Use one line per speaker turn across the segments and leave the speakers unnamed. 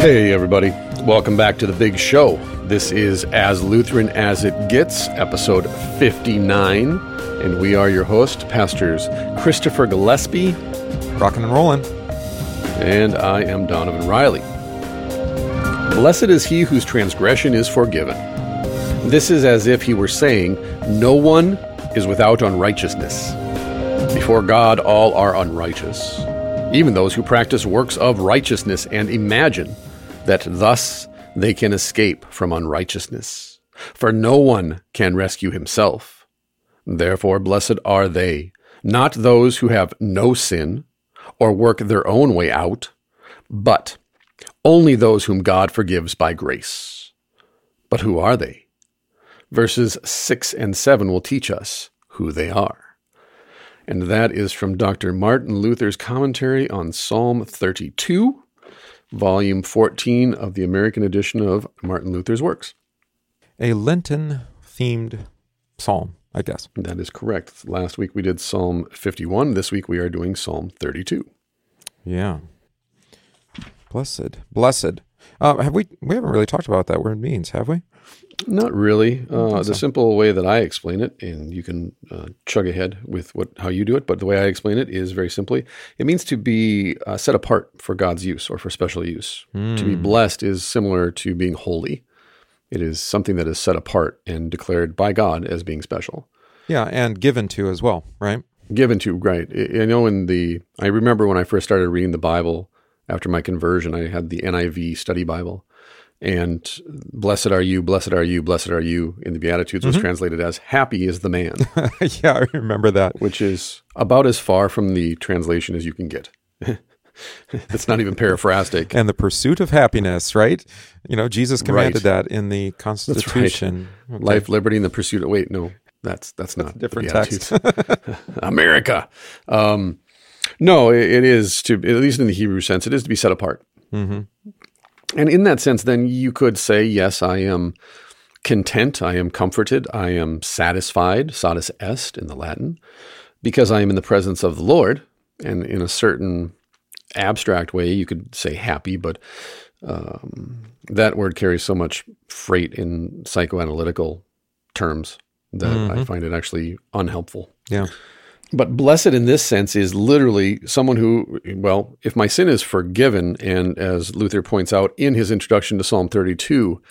Hey, everybody. Welcome back to the big show. This is As Lutheran as It Gets, episode 59. And we are your host, Pastors Christopher Gillespie.
Rocking and rolling.
And I am Donovan Riley. Blessed is he whose transgression is forgiven. This is as if he were saying, No one is without unrighteousness. Before God, all are unrighteous, even those who practice works of righteousness and imagine that thus they can escape from unrighteousness. For no one can rescue himself. Therefore, blessed are they, not those who have no sin or work their own way out, but only those whom God forgives by grace. But who are they? Verses 6 and 7 will teach us who they are and that is from Dr. Martin Luther's commentary on Psalm 32, volume 14 of the American edition of Martin Luther's works.
A Lenten themed psalm, I guess.
That is correct. Last week we did Psalm 51. This week we are doing Psalm 32.
Yeah. Blessed. Blessed. Uh, have we? We haven't really talked about that word means, have we?
Not really. Uh, the so. simple way that I explain it, and you can uh, chug ahead with what how you do it, but the way I explain it is very simply: it means to be uh, set apart for God's use or for special use. Mm. To be hmm. blessed is similar to being holy. It is something that is set apart and declared by God as being special.
Yeah, and given to as well, right?
Given to, right? I know in the I remember when I first started reading the Bible after my conversion, I had the NIV Study Bible and blessed are you, blessed are you, blessed are you in the Beatitudes was mm-hmm. translated as happy is the man.
yeah, I remember that.
Which is about as far from the translation as you can get. it's not even paraphrastic.
and the pursuit of happiness, right? You know, Jesus commanded right. that in the Constitution.
Right. Okay. Life, liberty, and the pursuit of wait, no, that's that's not
that's different text.
America. Um, no, it, it is to at least in the Hebrew sense, it is to be set apart. Mm-hmm. And in that sense, then you could say, yes, I am content, I am comforted, I am satisfied, satis est in the Latin, because I am in the presence of the Lord. And in a certain abstract way, you could say happy, but um, that word carries so much freight in psychoanalytical terms that mm-hmm. I find it actually unhelpful.
Yeah.
But blessed in this sense is literally someone who, well, if my sin is forgiven, and as Luther points out in his introduction to Psalm 32,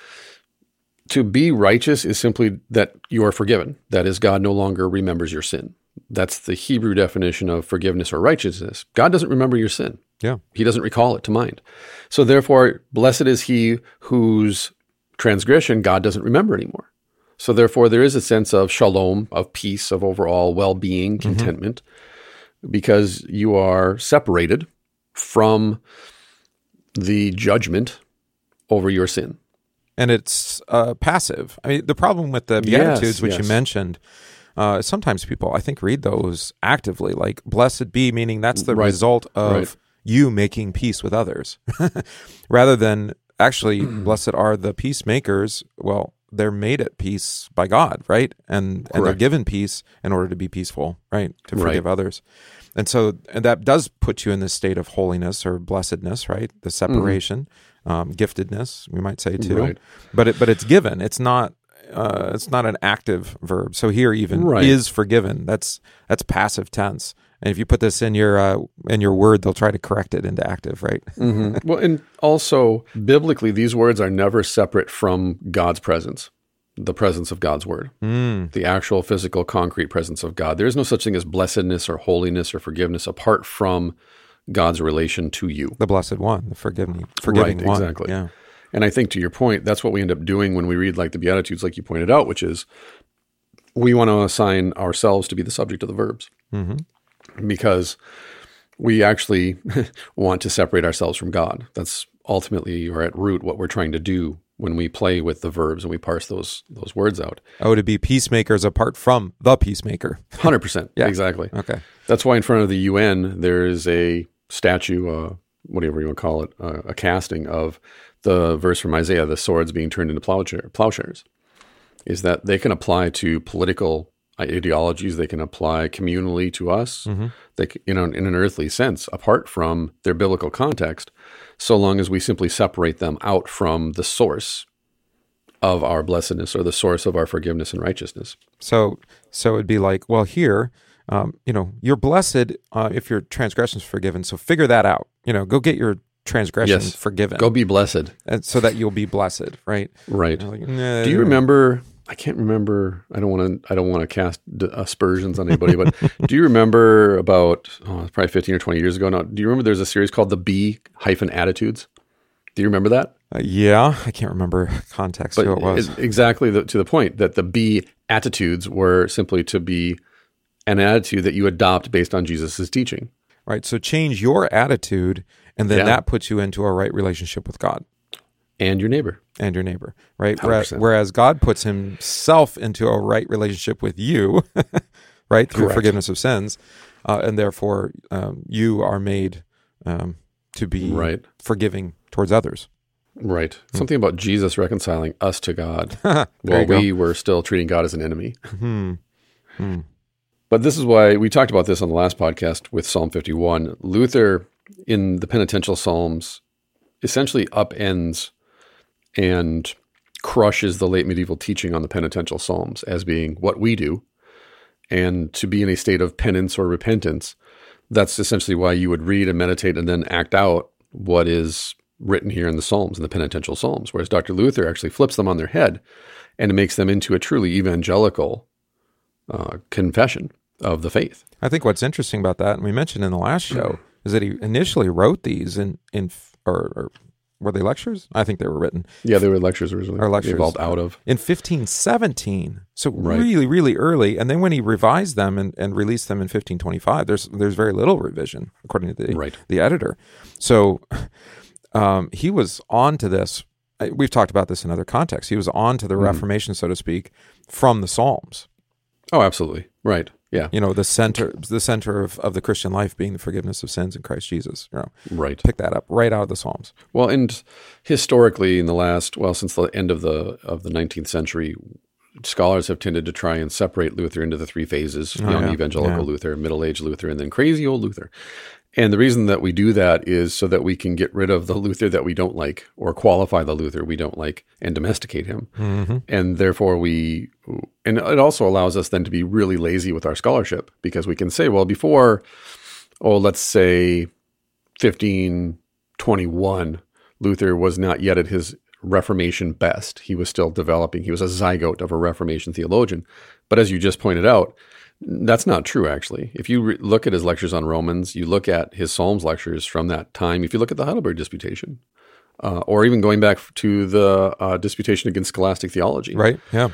to be righteous is simply that you are forgiven. That is, God no longer remembers your sin. That's the Hebrew definition of forgiveness or righteousness. God doesn't remember your sin.
Yeah.
He doesn't recall it to mind. So therefore, blessed is he whose transgression God doesn't remember anymore. So therefore, there is a sense of shalom, of peace, of overall well-being, mm-hmm. contentment, mm-hmm. because you are separated from the judgment over your sin.
And it's uh, passive. I mean, the problem with the Beatitudes, yes, which yes. you mentioned, uh, sometimes people, I think, read those actively, like "blessed be," meaning that's the right. result of right. you making peace with others, rather than actually, "blessed are the peacemakers." Well, they're made at peace by God, right? And Correct. and they're given peace in order to be peaceful, right? To forgive right. others. And so and that does put you in this state of holiness or blessedness, right? The mm-hmm. separation, mm-hmm. um, giftedness, we might say too. Right. But it but it's given. It's not uh, it's not an active verb. So here even right. is forgiven. That's that's passive tense. And if you put this in your uh, in your word, they'll try to correct it into active, right?
mm-hmm. Well, and also biblically, these words are never separate from God's presence, the presence of God's word, mm. the actual physical, concrete presence of God. There is no such thing as blessedness or holiness or forgiveness apart from God's relation to you,
the blessed one, the forgiving, forgiving
right,
one.
Exactly.
Yeah.
And I think to your point, that's what we end up doing when we read like the Beatitudes, like you pointed out, which is we want to assign ourselves to be the subject of the verbs. Mm-hmm because we actually want to separate ourselves from God. That's ultimately or at root what we're trying to do when we play with the verbs and we parse those those words out.
Oh, to be peacemakers apart from the peacemaker.
Hundred percent. Yeah, exactly.
Okay.
That's why in front of the UN there is a statue, uh, whatever you want to call it, uh, a casting of the verse from Isaiah, the swords being turned into plowshare, plowshares. Is that they can apply to political ideologies they can apply communally to us, mm-hmm. they, you know, in an earthly sense, apart from their biblical context, so long as we simply separate them out from the source of our blessedness or the source of our forgiveness and righteousness.
So, so it'd be like, well, here, um, you know, you're blessed uh, if your transgressions forgiven. So figure that out. You know, go get your transgressions yes. forgiven.
Go be blessed,
and so that you'll be blessed, right?
Right. Like, nah, Do you remember? I can't remember. I don't want to. I don't want to cast aspersions on anybody, but do you remember about oh, probably fifteen or twenty years ago now? Do you remember there's a series called the B hyphen Attitudes? Do you remember that?
Uh, yeah, I can't remember context but who it was.
exactly the, to the point that the B attitudes were simply to be an attitude that you adopt based on Jesus' teaching.
Right. So change your attitude, and then yeah. that puts you into a right relationship with God
and your neighbor
and your neighbor. Right. Whereas, whereas, God puts Himself into a right relationship with you, right, through Correct. forgiveness of sins, uh, and therefore um, you are made um, to be right. forgiving towards others.
Right. Mm. Something about Jesus reconciling us to God while we were still treating God as an enemy. Mm-hmm. Mm. But this is why we talked about this on the last podcast with Psalm 51. Luther, in the penitential Psalms, essentially upends and crushes the late medieval teaching on the penitential Psalms as being what we do and to be in a state of penance or repentance. That's essentially why you would read and meditate and then act out what is written here in the Psalms, in the penitential Psalms, whereas Dr. Luther actually flips them on their head and it makes them into a truly evangelical uh, confession of the faith.
I think what's interesting about that, and we mentioned in the last show, is that he initially wrote these in in or, or were they lectures? I think they were written.
Yeah, they were lectures originally.
Or lectures
evolved out of
in 1517. So right. really, really early. And then when he revised them and, and released them in 1525, there's there's very little revision according to the right. the editor. So um, he was on to this. We've talked about this in other contexts. He was on to the mm. Reformation, so to speak, from the Psalms.
Oh, absolutely. Right. Yeah.
You know, the center the center of, of the Christian life being the forgiveness of sins in Christ Jesus. You know,
right.
Pick that up right out of the Psalms.
Well, and historically in the last well, since the end of the of the nineteenth century, scholars have tended to try and separate Luther into the three phases: oh, young yeah. evangelical yeah. Luther, middle aged Luther, and then crazy old Luther. And the reason that we do that is so that we can get rid of the Luther that we don't like or qualify the Luther we don't like and domesticate him. Mm-hmm. And therefore we and it also allows us then to be really lazy with our scholarship because we can say, well, before oh, let's say 1521, Luther was not yet at his Reformation best. He was still developing. He was a zygote of a Reformation theologian. But as you just pointed out, that's not true, actually. If you re- look at his lectures on Romans, you look at his Psalms lectures from that time, if you look at the Heidelberg Disputation, uh, or even going back to the uh, Disputation against Scholastic Theology.
Right, yeah.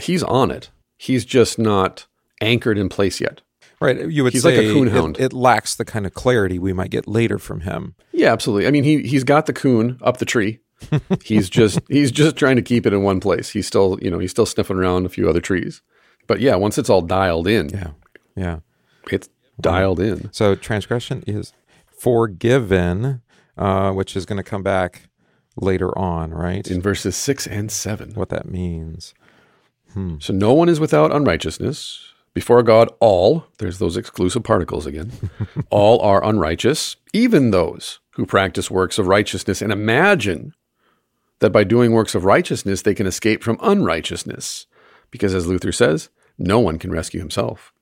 He's on it. He's just not anchored in place yet.
Right. You would
he's
say
like a coon hound.
It, it, lacks the kind of clarity we might get later from him.
Yeah, absolutely. I mean, he he's got the coon up the tree. he's just he's just trying to keep it in one place. He's still you know he's still sniffing around a few other trees. But yeah, once it's all dialed in,
yeah, yeah,
it's dialed in.
So transgression is forgiven, uh, which is going to come back later on, right?
In verses six and seven.
What that means.
Hmm. So no one is without unrighteousness. Before God, all, there's those exclusive particles again, all are unrighteous, even those who practice works of righteousness and imagine that by doing works of righteousness they can escape from unrighteousness because as Luther says, no one can rescue himself.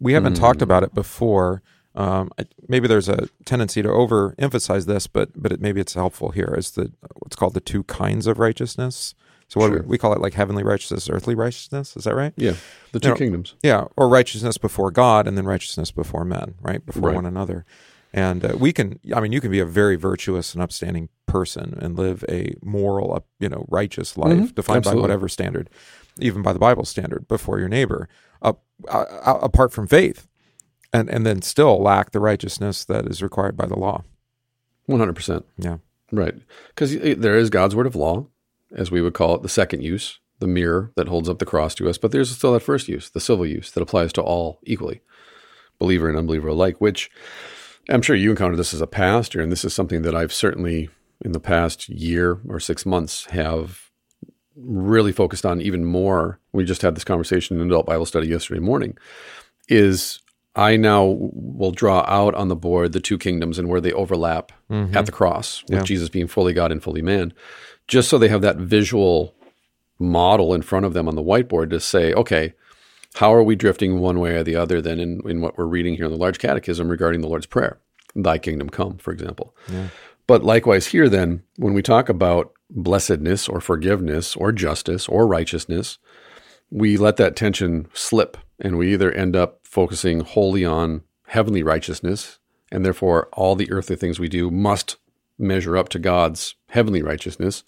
We haven't mm. talked about it before. Um, maybe there's a tendency to overemphasize this, but but it, maybe it's helpful here. Is the what's called the two kinds of righteousness? So what sure. we, we, call it like heavenly righteousness, earthly righteousness. Is that right?
Yeah, the two you know, kingdoms.
Yeah, or righteousness before God, and then righteousness before men, right? Before right. one another. And uh, we can, I mean, you can be a very virtuous and upstanding person and live a moral, you know, righteous life mm-hmm. defined Absolutely. by whatever standard even by the Bible standard, before your neighbor, uh, uh, apart from faith, and and then still lack the righteousness that is required by the law.
One hundred percent.
Yeah.
Right. Because there is God's word of law, as we would call it, the second use, the mirror that holds up the cross to us. But there's still that first use, the civil use, that applies to all equally, believer and unbeliever alike. Which I'm sure you encountered this as a pastor, and this is something that I've certainly in the past year or six months have really focused on even more. We just had this conversation in adult Bible study yesterday morning. Is I now will draw out on the board the two kingdoms and where they overlap mm-hmm. at the cross, with yeah. Jesus being fully God and fully man, just so they have that visual model in front of them on the whiteboard to say, okay, how are we drifting one way or the other then in, in what we're reading here in the large catechism regarding the Lord's Prayer? Thy kingdom come, for example. Yeah. But likewise, here then, when we talk about blessedness or forgiveness or justice or righteousness, we let that tension slip and we either end up focusing wholly on heavenly righteousness, and therefore all the earthly things we do must measure up to God's heavenly righteousness,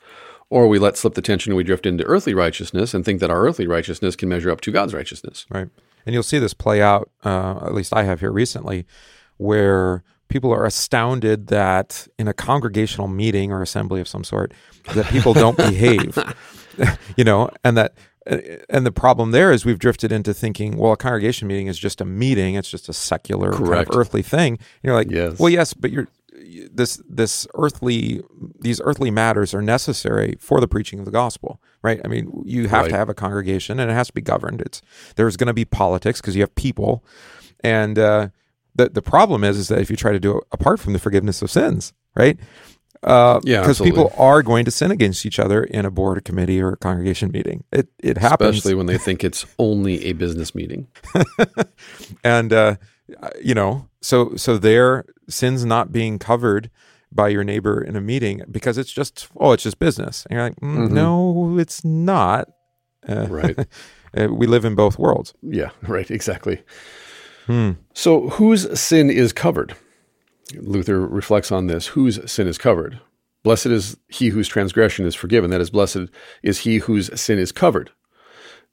or we let slip the tension and we drift into earthly righteousness and think that our earthly righteousness can measure up to God's righteousness.
Right. And you'll see this play out, uh, at least I have here recently, where people are astounded that in a congregational meeting or assembly of some sort, that people don't behave, you know, and that and the problem there is we've drifted into thinking, well, a congregation meeting is just a meeting; it's just a secular, kind of earthly thing. And you're like, yes. well, yes, but you're this this earthly these earthly matters are necessary for the preaching of the gospel, right? I mean, you have right. to have a congregation, and it has to be governed. It's there's going to be politics because you have people, and uh, the the problem is is that if you try to do it apart from the forgiveness of sins, right? Uh, yeah, because people are going to sin against each other in a board, a committee, or a congregation meeting. It it happens,
especially when they think it's only a business meeting.
and uh, you know, so so their sins not being covered by your neighbor in a meeting because it's just oh, it's just business. And you're like, mm, mm-hmm. no, it's not.
Uh, right.
Uh, we live in both worlds.
Yeah. Right. Exactly. Hmm. So whose sin is covered? Luther reflects on this whose sin is covered. Blessed is he whose transgression is forgiven. That is, blessed is he whose sin is covered.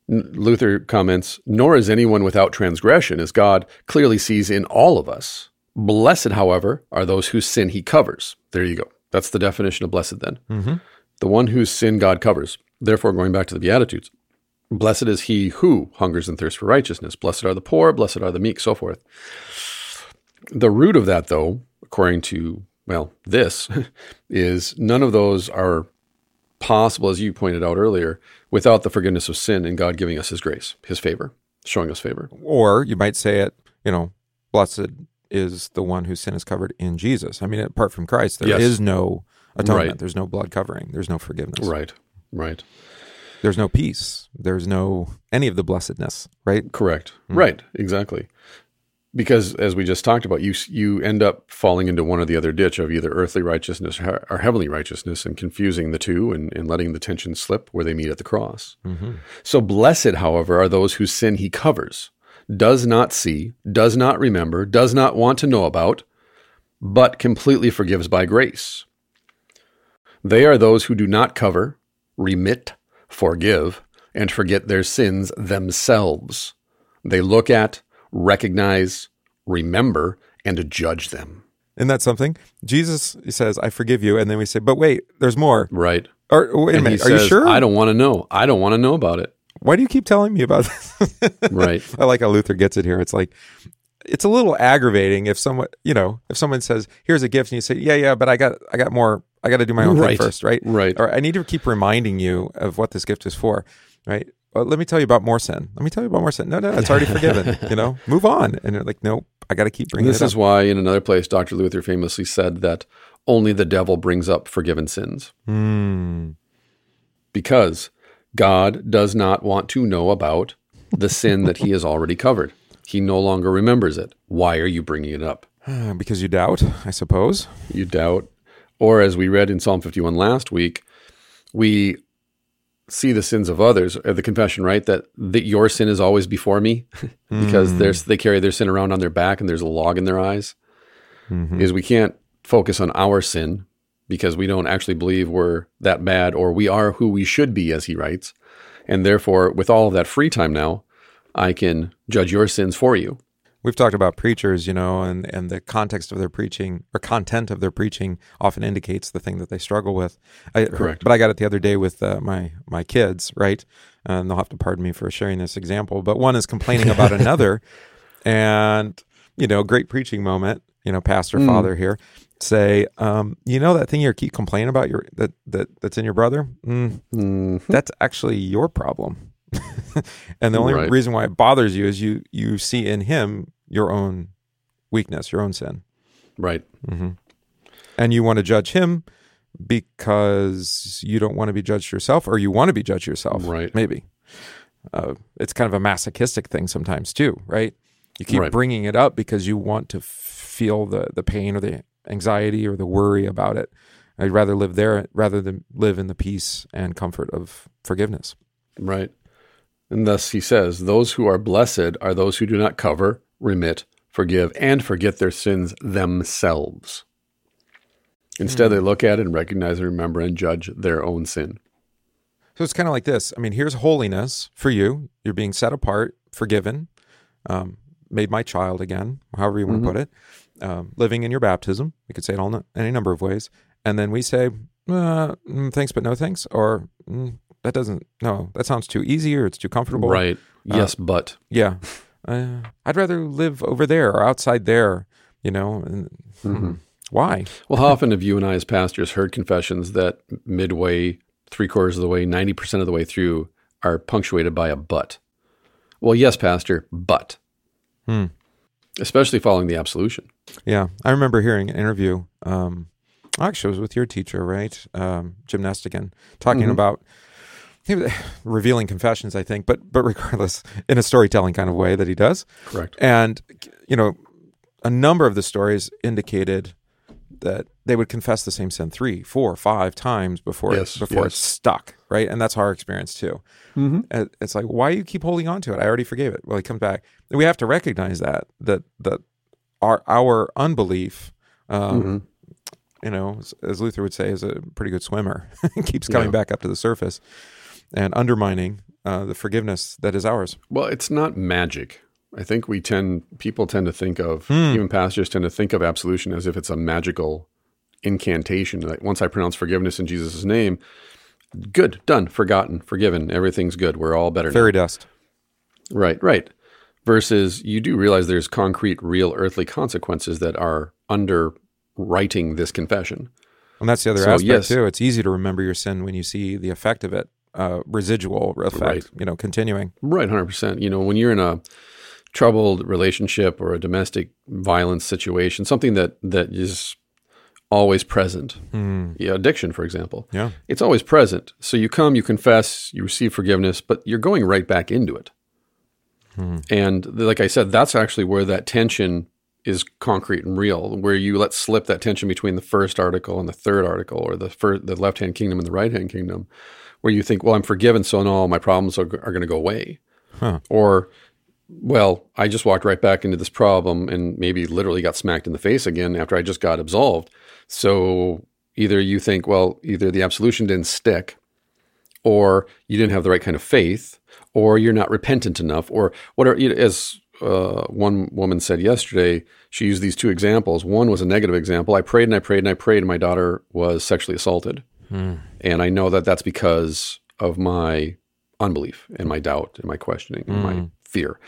Luther comments, Nor is anyone without transgression, as God clearly sees in all of us. Blessed, however, are those whose sin he covers. There you go. That's the definition of blessed then. Mm-hmm. The one whose sin God covers. Therefore, going back to the Beatitudes, blessed is he who hungers and thirsts for righteousness. Blessed are the poor, blessed are the meek, so forth. The root of that, though, according to, well, this, is none of those are possible, as you pointed out earlier, without the forgiveness of sin and God giving us his grace, his favor, showing us favor.
Or you might say it, you know, blessed is the one whose sin is covered in Jesus. I mean, apart from Christ, there yes. is no atonement. Right. There's no blood covering. There's no forgiveness.
Right. Right.
There's no peace. There's no any of the blessedness. Right.
Correct. Mm-hmm. Right. Exactly because as we just talked about, you you end up falling into one or the other ditch of either earthly righteousness or heavenly righteousness, and confusing the two and, and letting the tension slip where they meet at the cross. Mm-hmm. So blessed, however, are those whose sin he covers, does not see, does not remember, does not want to know about, but completely forgives by grace. They are those who do not cover, remit, forgive, and forget their sins themselves. They look at recognize, remember, and judge them.
Isn't that something? Jesus says, I forgive you. And then we say, but wait, there's more.
Right.
Or wait a and minute, are says, you sure?
I don't want to know. I don't want to know about it.
Why do you keep telling me about this?
right.
I like how Luther gets it here. It's like, it's a little aggravating if someone, you know, if someone says, here's a gift and you say, yeah, yeah, but I got, I got more, I got to do my own right. thing first, right?
Right.
Or I need to keep reminding you of what this gift is for, right? well, let me tell you about more sin. Let me tell you about more sin. No, no, it's already forgiven. You know, move on. And they're like, nope, I got to keep bringing.
This is why, in another place, Dr. Luther famously said that only the devil brings up forgiven sins, mm. because God does not want to know about the sin that He has already covered. He no longer remembers it. Why are you bringing it up?
because you doubt, I suppose.
You doubt, or as we read in Psalm fifty-one last week, we see the sins of others, uh, the confession, right? That that your sin is always before me, because mm. there's they carry their sin around on their back, and there's a log in their eyes. Mm-hmm. Is we can't focus on our sin because we don't actually believe we're that bad, or we are who we should be, as he writes, and therefore, with all of that free time now, I can judge your sins for you
we've talked about preachers, you know, and, and the context of their preaching or content of their preaching often indicates the thing that they struggle with. I,
Correct.
But I got it the other day with uh, my my kids, right? And they'll have to pardon me for sharing this example. But one is complaining about another, and you know, great preaching moment. you know, pastor, mm. father here, say, um, you know, that thing you keep complaining about your that that that's in your brother, mm, mm-hmm. that's actually your problem. and the only right. reason why it bothers you is you you see in him your own weakness, your own sin.
Right.
Mm-hmm. And you want to judge him because you don't want to be judged yourself, or you want to be judged yourself.
Right.
Maybe. Uh, it's kind of a masochistic thing sometimes too, right? You keep right. bringing it up because you want to feel the the pain or the anxiety or the worry about it. I'd rather live there rather than live in the peace and comfort of forgiveness.
Right. And thus he says, Those who are blessed are those who do not cover, remit, forgive, and forget their sins themselves. Instead, mm. they look at it and recognize and remember and judge their own sin.
So it's kind of like this. I mean, here's holiness for you. You're being set apart, forgiven, um, made my child again, however you want mm-hmm. to put it um, living in your baptism. We could say it all in any number of ways. And then we say, uh, mm, thanks, but no thanks, or mm, that doesn't, no, that sounds too easy or it's too comfortable.
Right. Uh, yes, but.
Yeah. Uh, I'd rather live over there or outside there, you know. And, hmm, mm-hmm. Why?
Well, how often have you and I, as pastors, heard confessions that midway, three quarters of the way, 90% of the way through are punctuated by a but? Well, yes, Pastor, but. Hmm. Especially following the absolution.
Yeah, I remember hearing an interview. Um, actually, it was with your teacher, right, um, Jim Nestingen, talking mm-hmm. about revealing confessions. I think, but but regardless, in a storytelling kind of way that he does.
Correct.
And you know, a number of the stories indicated that they would confess the same sin three, four, five times before yes, it, before yes. it's stuck, right? And that's our experience too. Mm-hmm. It's like, why do you keep holding on to it? I already forgave it. Well, he comes back. We have to recognize that that that our our unbelief, um, mm-hmm. you know, as, as, Luther would say, is a pretty good swimmer. keeps coming yeah. back up to the surface and undermining uh, the forgiveness that is ours.
Well, it's not magic. I think we tend people tend to think of hmm. even pastors tend to think of absolution as if it's a magical incantation. Like once I pronounce forgiveness in Jesus' name, good, done, forgotten, forgiven, everything's good. We're all better.
Fairy
now.
dust.
Right, right versus you do realize there's concrete, real earthly consequences that are underwriting this confession.
And that's the other so, aspect yes, too. It's easy to remember your sin when you see the effect of it, uh, residual effect, right. you know, continuing.
Right, hundred percent. You know, when you're in a troubled relationship or a domestic violence situation, something that that is always present. Mm. Yeah, addiction, for example.
Yeah,
it's always present. So you come, you confess, you receive forgiveness, but you're going right back into it. Hmm. And like I said, that's actually where that tension is concrete and real, where you let slip that tension between the first article and the third article, or the first, the left hand kingdom and the right hand kingdom, where you think, well, I'm forgiven, so now all my problems are, are going to go away. Huh. Or, well, I just walked right back into this problem and maybe literally got smacked in the face again after I just got absolved. So either you think, well, either the absolution didn't stick, or you didn't have the right kind of faith, or you're not repentant enough, or whatever. As uh, one woman said yesterday, she used these two examples. One was a negative example. I prayed and I prayed and I prayed, and my daughter was sexually assaulted. Hmm. And I know that that's because of my unbelief and my doubt and my questioning and my hmm. fear.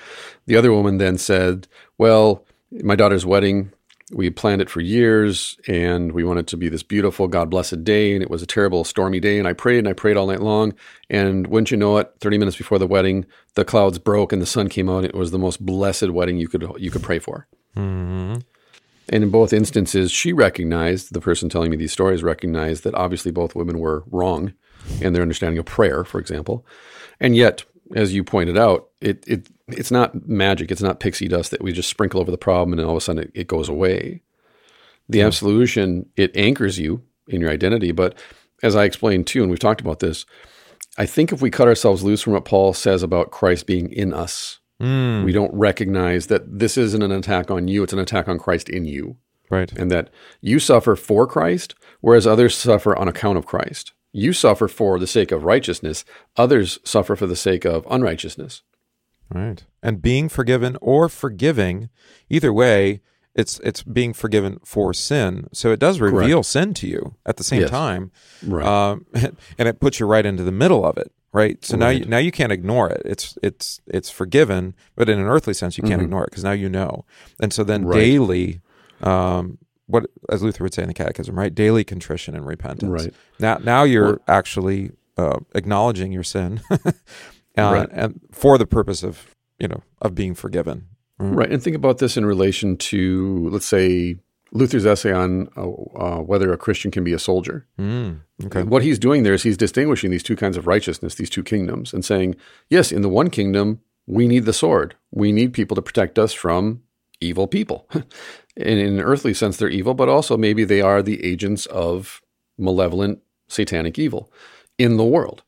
The other woman then said, Well, my daughter's wedding we planned it for years and we wanted to be this beautiful god blessed day and it was a terrible stormy day and i prayed and i prayed all night long and wouldn't you know it 30 minutes before the wedding the clouds broke and the sun came out it was the most blessed wedding you could you could pray for mm-hmm. And in both instances she recognized the person telling me these stories recognized that obviously both women were wrong in their understanding of prayer for example and yet as you pointed out, it, it it's not magic. It's not pixie dust that we just sprinkle over the problem and all of a sudden it, it goes away. The absolution it anchors you in your identity. But as I explained too, and we've talked about this, I think if we cut ourselves loose from what Paul says about Christ being in us, mm. we don't recognize that this isn't an attack on you; it's an attack on Christ in you.
Right.
And that you suffer for Christ, whereas others suffer on account of Christ. You suffer for the sake of righteousness, others suffer for the sake of unrighteousness.
Right. And being forgiven or forgiving, either way, it's it's being forgiven for sin. So it does reveal Correct. sin to you at the same yes. time.
Right. Um,
and it puts you right into the middle of it. Right. So right. now you, now you can't ignore it. It's it's it's forgiven, but in an earthly sense you can't mm-hmm. ignore it because now you know. And so then right. daily um, what as Luther would say in the Catechism, right? Daily contrition and repentance.
Right.
Now, now you're well, actually uh, acknowledging your sin, uh, right. and for the purpose of you know of being forgiven.
Mm-hmm. Right. And think about this in relation to, let's say, Luther's essay on uh, uh, whether a Christian can be a soldier.
Mm, okay.
What he's doing there is he's distinguishing these two kinds of righteousness, these two kingdoms, and saying, yes, in the one kingdom, we need the sword. We need people to protect us from evil people. in, in an earthly sense, they're evil, but also maybe they are the agents of malevolent satanic evil in the world.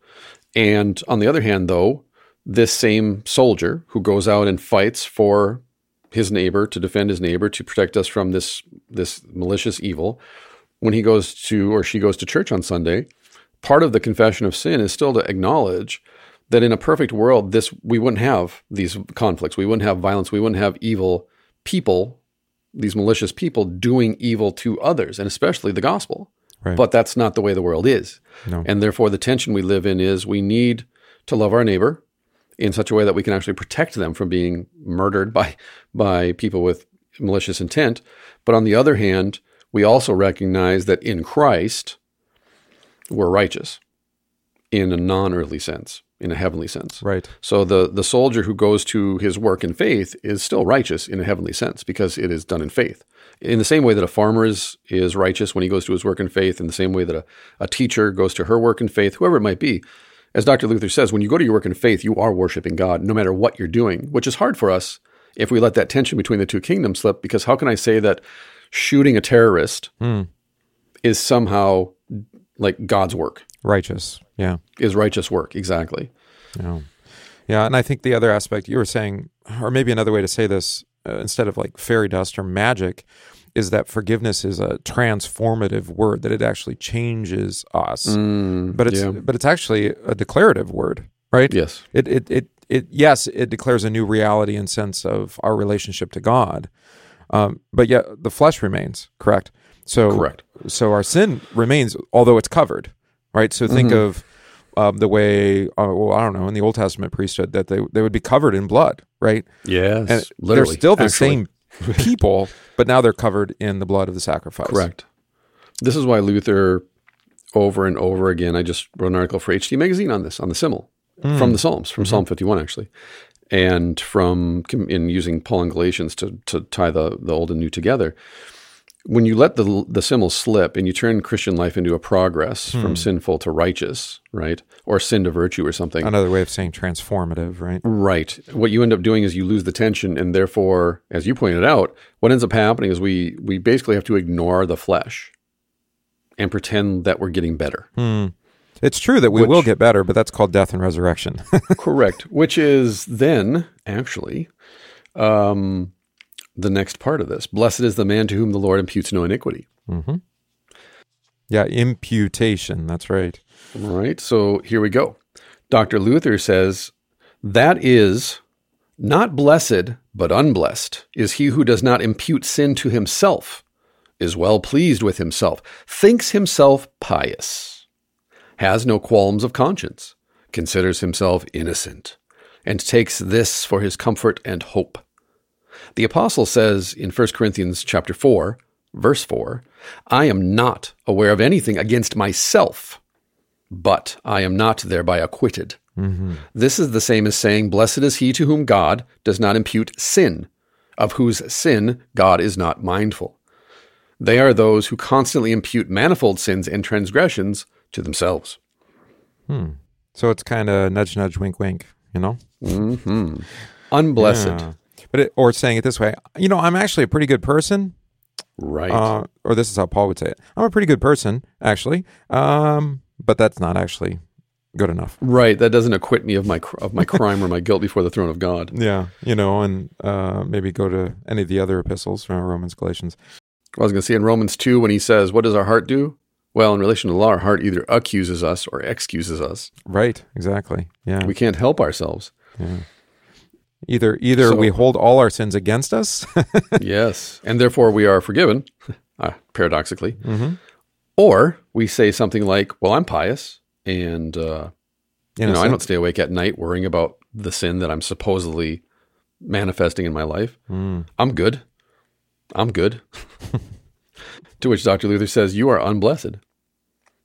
And on the other hand, though, this same soldier who goes out and fights for his neighbor to defend his neighbor to protect us from this this malicious evil. When he goes to or she goes to church on Sunday part of the confession of sin is still to acknowledge that in a perfect world this we wouldn't have these conflicts. We wouldn't have violence. We wouldn't have evil people these malicious people doing evil to others and especially the gospel. Right. but that's not the way the world is.
No.
and therefore the tension we live in is we need to love our neighbor in such a way that we can actually protect them from being murdered by by people with malicious intent. But on the other hand, we also recognize that in Christ we're righteous in a non-earthly sense, in a heavenly sense.
Right.
So the the soldier who goes to his work in faith is still righteous in a heavenly sense because it is done in faith. In the same way that a farmer is is righteous when he goes to his work in faith, in the same way that a, a teacher goes to her work in faith, whoever it might be, as Dr. Luther says, when you go to your work in faith, you are worshiping God no matter what you're doing, which is hard for us if we let that tension between the two kingdoms slip. Because how can I say that shooting a terrorist
mm.
is somehow like God's work?
Righteous, yeah.
Is righteous work, exactly.
Yeah. Yeah. And I think the other aspect you were saying, or maybe another way to say this, uh, instead of like fairy dust or magic, is that forgiveness is a transformative word that it actually changes us
mm,
but it's
yeah.
but it's actually a declarative word right
yes
it, it it it yes it declares a new reality and sense of our relationship to god um, but yet the flesh remains correct so
correct
so our sin remains although it's covered right so think mm-hmm. of um, the way, uh, well, I don't know, in the Old Testament priesthood, that they they would be covered in blood, right?
Yes,
and literally. They're still the actually. same people, but now they're covered in the blood of the sacrifice.
Correct. This is why Luther, over and over again, I just wrote an article for HT Magazine on this, on the simul mm. from the Psalms, from mm-hmm. Psalm 51, actually. And from in using Paul and Galatians to, to tie the, the old and new together when you let the the simul slip and you turn Christian life into a progress hmm. from sinful to righteous, right, or sin to virtue or something.
Another way of saying transformative, right?
Right. What you end up doing is you lose the tension, and therefore, as you pointed out, what ends up happening is we we basically have to ignore the flesh and pretend that we're getting better.
Hmm. It's true that we which, will get better, but that's called death and resurrection.
correct. Which is then actually. Um, the next part of this. Blessed is the man to whom the Lord imputes no iniquity.
Mm-hmm. Yeah, imputation. That's right.
All right. So here we go. Dr. Luther says, That is not blessed, but unblessed is he who does not impute sin to himself, is well pleased with himself, thinks himself pious, has no qualms of conscience, considers himself innocent, and takes this for his comfort and hope the apostle says in 1 Corinthians chapter 4, verse 4, I am not aware of anything against myself, but I am not thereby acquitted.
Mm-hmm.
This is the same as saying, Blessed is he to whom God does not impute sin, of whose sin God is not mindful. They are those who constantly impute manifold sins and transgressions to themselves.
Hmm. So it's kind of nudge, nudge, wink, wink, you know?
Mm-hmm. Unblessed. Yeah
but it, or saying it this way, you know, I'm actually a pretty good person,
right?
Uh, or this is how Paul would say it: I'm a pretty good person, actually, um, but that's not actually good enough,
right? That doesn't acquit me of my of my crime or my guilt before the throne of God.
Yeah, you know, and uh, maybe go to any of the other epistles, from Romans, Galatians.
I was going to say in Romans two when he says, "What does our heart do?" Well, in relation to law, our heart either accuses us or excuses us.
Right. Exactly. Yeah.
We can't help ourselves.
Yeah. Either either so, we hold all our sins against us.
yes, and therefore we are forgiven, uh, paradoxically.
Mm-hmm.
Or we say something like, "Well, I'm pious, and uh, you know, I don't stay awake at night worrying about the sin that I'm supposedly manifesting in my life.
Mm.
I'm good. I'm good. to which Dr. Luther says, You are unblessed.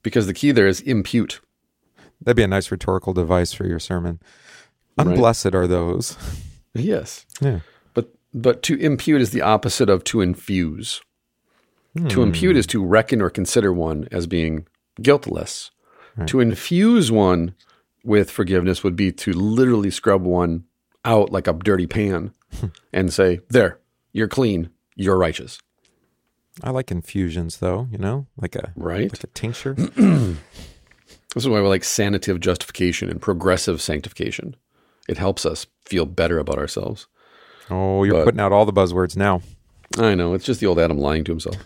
Because the key there is impute.
That'd be a nice rhetorical device for your sermon. Unblessed right. are those.
Yes.
Yeah.
But but to impute is the opposite of to infuse. Hmm. To impute is to reckon or consider one as being guiltless. Right. To infuse one with forgiveness would be to literally scrub one out like a dirty pan and say, There, you're clean, you're righteous.
I like infusions though, you know, like a
right,
like a tincture.
this is why we like sanative justification and progressive sanctification. It helps us feel better about ourselves.
Oh, you're but, putting out all the buzzwords now.
I know. It's just the old Adam lying to himself.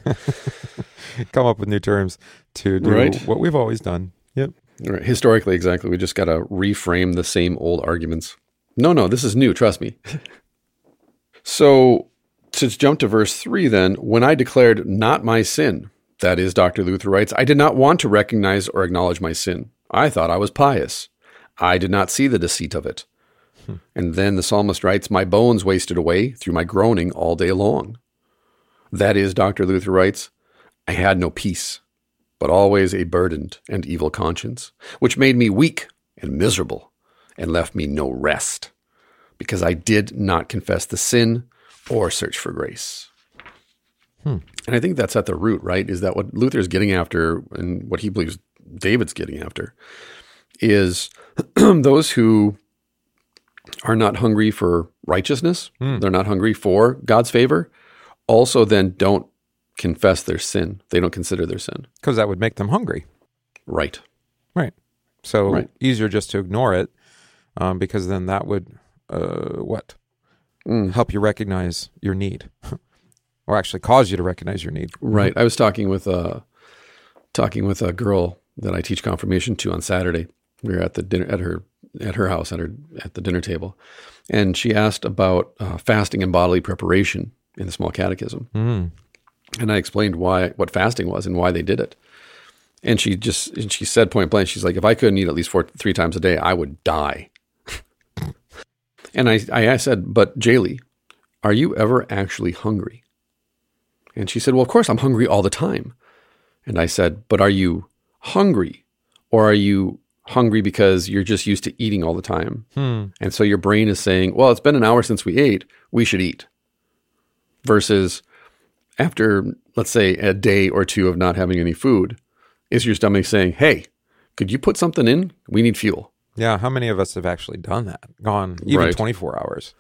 Come up with new terms to do right? what we've always done. Yep.
Right. Historically, exactly. We just got to reframe the same old arguments. No, no, this is new. Trust me. so to jump to verse 3 then, when I declared not my sin, that is, Dr. Luther writes, I did not want to recognize or acknowledge my sin. I thought I was pious. I did not see the deceit of it. Hmm. And then the psalmist writes, My bones wasted away through my groaning all day long. That is, Dr. Luther writes, I had no peace, but always a burdened and evil conscience, which made me weak and miserable and left me no rest, because I did not confess the sin or search for grace. Hmm. And I think that's at the root, right? Is that what Luther is getting after and what he believes David's getting after is those who are not hungry for righteousness, hmm. they're not hungry for God's favor, also then don't confess their sin. They don't consider their sin.
Because that would make them hungry.
Right.
Right. So right. easier just to ignore it um, because then that would, uh, what? mm. help you recognize your need, or actually cause you to recognize your need.
Right. I was talking with a talking with a girl that I teach confirmation to on Saturday. We were at the dinner at her at her house at her at the dinner table, and she asked about uh, fasting and bodily preparation in the small catechism.
Mm.
And I explained why what fasting was and why they did it. And she just and she said point blank, she's like, if I couldn't eat at least four three times a day, I would die. And I, I said, But Jaylee, are you ever actually hungry? And she said, Well, of course, I'm hungry all the time. And I said, But are you hungry? Or are you hungry because you're just used to eating all the time?
Hmm.
And so your brain is saying, Well, it's been an hour since we ate. We should eat. Versus after, let's say, a day or two of not having any food, is your stomach saying, Hey, could you put something in? We need fuel.
Yeah, how many of us have actually done that? Gone even right. 24 hours.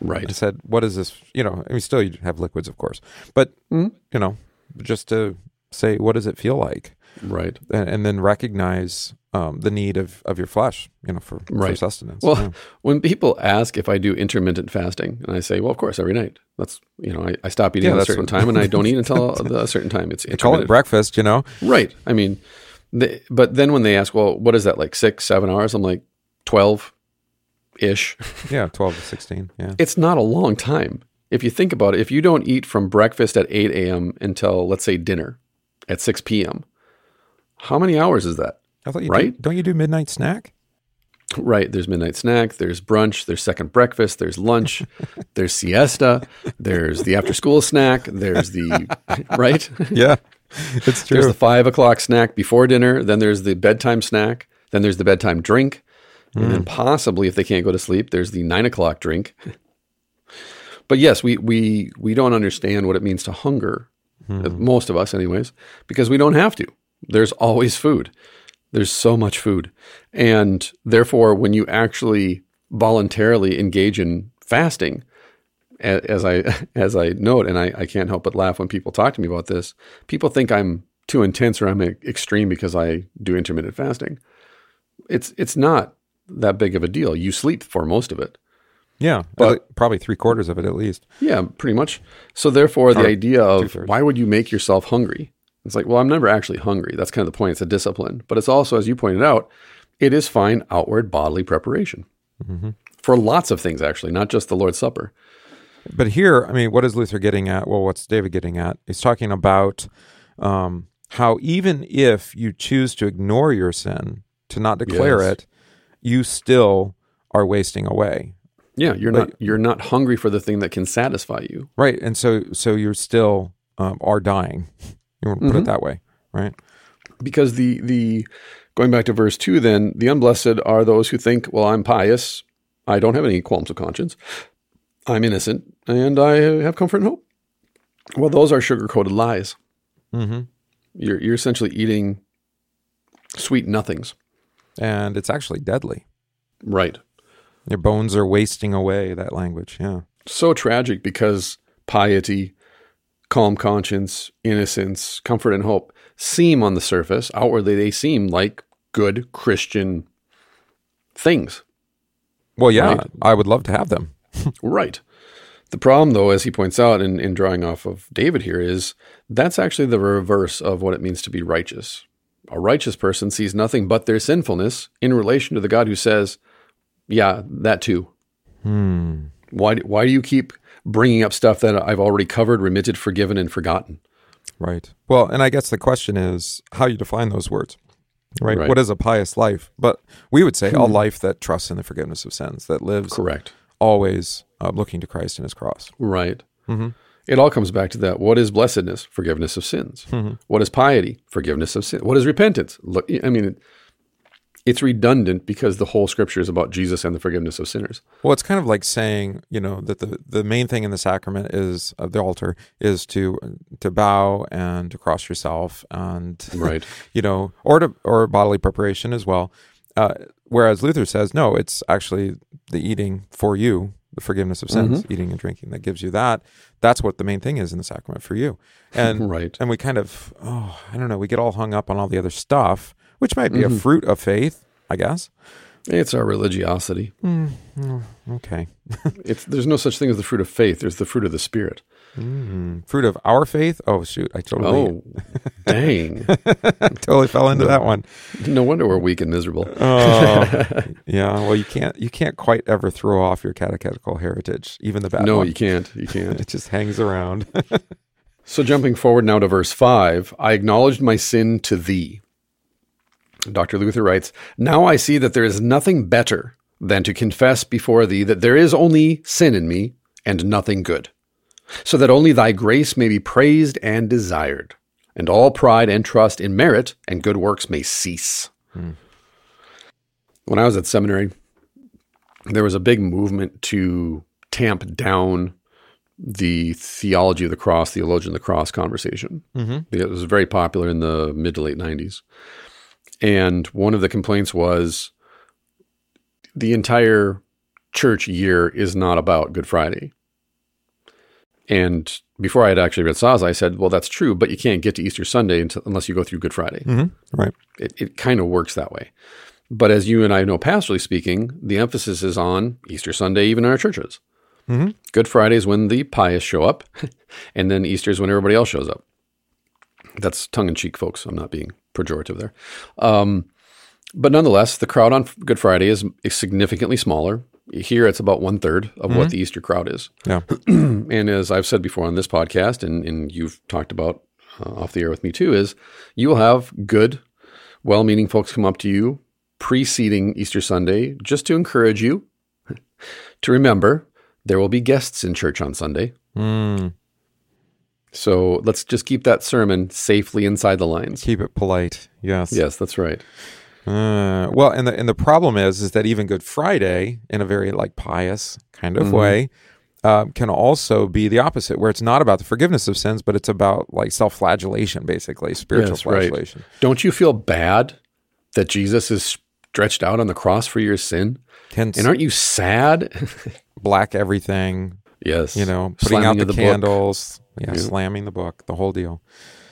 Right.
And said, what is this? You know, I mean, still you have liquids, of course, but, mm-hmm. you know, just to say, what does it feel like?
Right.
And, and then recognize um, the need of, of your flesh, you know, for, right. for sustenance.
Well,
yeah.
when people ask if I do intermittent fasting, and I say, well, of course, every night. That's, you know, I, I stop eating yeah, at a certain what... time and I don't eat until a certain time. It's
call it breakfast, you know?
Right. I mean, they, but then when they ask, well, what is that like six, seven hours? I'm like, 12 ish.
Yeah, 12 to 16. Yeah.
It's not a long time. If you think about it, if you don't eat from breakfast at 8 a.m. until, let's say, dinner at 6 p.m., how many hours is that?
I thought you right? Do, don't you do midnight snack?
Right. There's midnight snack, there's brunch, there's second breakfast, there's lunch, there's siesta, there's the after school snack, there's the, right?
Yeah. It's true.
There's the five o'clock snack before dinner. Then there's the bedtime snack. Then there's the bedtime drink. Mm. And then possibly, if they can't go to sleep, there's the nine o'clock drink. but yes, we, we, we don't understand what it means to hunger, mm. most of us, anyways, because we don't have to. There's always food. There's so much food. And therefore, when you actually voluntarily engage in fasting, as I as I note, and I, I can't help but laugh when people talk to me about this. People think I'm too intense or I'm extreme because I do intermittent fasting. It's it's not that big of a deal. You sleep for most of it.
Yeah, but uh, probably three quarters of it at least.
Yeah, pretty much. So therefore, the idea of why would you make yourself hungry? It's like, well, I'm never actually hungry. That's kind of the point. It's a discipline, but it's also, as you pointed out, it is fine outward bodily preparation
mm-hmm.
for lots of things, actually, not just the Lord's Supper.
But here, I mean, what is Luther getting at? Well, what's David getting at? He's talking about um, how even if you choose to ignore your sin, to not declare yes. it, you still are wasting away.
Yeah, you're not you're not hungry for the thing that can satisfy you.
Right, and so so you're still um, are dying. You want to put mm-hmm. it that way, right?
Because the the going back to verse two, then the unblessed are those who think, well, I'm pious, I don't have any qualms of conscience, I'm innocent, and I have comfort and hope. Well, those are sugar coated lies. Mm-hmm. You're you're essentially eating sweet nothings,
and it's actually deadly.
Right.
Your bones are wasting away. That language, yeah.
So tragic because piety, calm conscience, innocence, comfort, and hope seem on the surface, outwardly, they seem like good Christian things.
Well, yeah, right? I would love to have them.
right. The problem, though, as he points out in, in drawing off of David here, is that's actually the reverse of what it means to be righteous. A righteous person sees nothing but their sinfulness in relation to the God who says, Yeah, that too. Hmm. Why, why do you keep bringing up stuff that I've already covered, remitted, forgiven, and forgotten?
Right. Well, and I guess the question is how you define those words. Right? right. What is a pious life? But we would say hmm. a life that trusts in the forgiveness of sins, that lives
correct,
always uh, looking to Christ and His cross.
Right. Mm-hmm. It all comes back to that. What is blessedness? Forgiveness of sins. Mm-hmm. What is piety? Forgiveness of sin. What is repentance? Look, I mean, it's redundant because the whole scripture is about Jesus and the forgiveness of sinners.
Well, it's kind of like saying, you know, that the, the main thing in the sacrament is of the altar is to to bow and to cross yourself and
right,
you know, or to or bodily preparation as well. Uh, whereas Luther says, no, it's actually the eating for you the forgiveness of sins, mm-hmm. eating and drinking that gives you that. That's what the main thing is in the sacrament for you. And
right.
and we kind of oh, I don't know, we get all hung up on all the other stuff, which might be mm-hmm. a fruit of faith, I guess.
It's our religiosity.
Mm, mm, okay.
it's there's no such thing as the fruit of faith. There's the fruit of the spirit.
Mm, fruit of our faith? Oh shoot! I totally.
Oh, dang!
totally fell into
no,
that one.
No wonder we're weak and miserable.
oh, yeah. Well, you can't. You can't quite ever throw off your catechetical heritage, even the bad.
No,
one.
you can't. You can't.
it just hangs around.
so jumping forward now to verse five, I acknowledged my sin to thee. Dr. Luther writes, Now I see that there is nothing better than to confess before thee that there is only sin in me and nothing good so that only thy grace may be praised and desired, and all pride and trust in merit and good works may cease. Hmm. When I was at seminary, there was a big movement to tamp down the theology of the cross, theologian of the cross conversation. Mm-hmm. It was very popular in the mid to late 90s. And one of the complaints was the entire church year is not about Good Friday. And before I had actually read Sasse, I said, well, that's true, but you can't get to Easter Sunday until, unless you go through Good Friday.
Mm-hmm. Right.
It, it kind of works that way. But as you and I know, pastorally speaking, the emphasis is on Easter Sunday, even in our churches. Mm-hmm. Good Friday is when the pious show up, and then Easter is when everybody else shows up. That's tongue in cheek, folks. I'm not being pejorative there. Um, but nonetheless, the crowd on Good Friday is, is significantly smaller. Here, it's about one third of mm-hmm. what the Easter crowd is.
Yeah.
and as I've said before on this podcast, and, and you've talked about uh, off the air with me too, is you will have good, well meaning folks come up to you preceding Easter Sunday just to encourage you to remember there will be guests in church on Sunday. Mm. So let's just keep that sermon safely inside the lines.
Keep it polite. Yes.
Yes, that's right.
Uh, well, and the and the problem is is that even Good Friday, in a very like pious kind of mm-hmm. way, uh, can also be the opposite, where it's not about the forgiveness of sins, but it's about like self-flagellation, basically spiritual yes, flagellation.
Right. Don't you feel bad that Jesus is stretched out on the cross for your sin? Hence, and aren't you sad?
black everything.
Yes.
You know, putting out the, the candles. Yeah, yeah, slamming the book, the whole deal.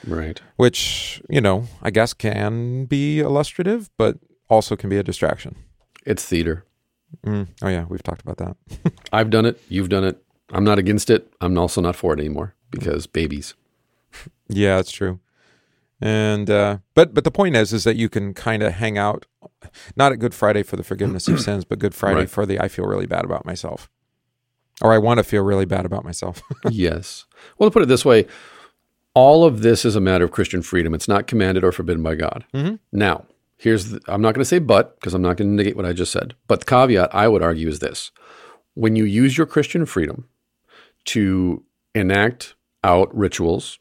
Right.
Which, you know, I guess can be illustrative, but also can be a distraction.
It's theater.
Mm. Oh, yeah. We've talked about that.
I've done it. You've done it. I'm not against it. I'm also not for it anymore because babies.
yeah, that's true. And uh, but but the point is is that you can kind of hang out, not at Good Friday for the forgiveness of sins, but Good Friday right. for the I feel really bad about myself, or I want to feel really bad about myself.
yes. Well, to put it this way, all of this is a matter of Christian freedom. It's not commanded or forbidden by God. Mm-hmm. Now, here's the, I'm not going to say but because I'm not going to negate what I just said. But the caveat I would argue is this when you use your Christian freedom to enact out rituals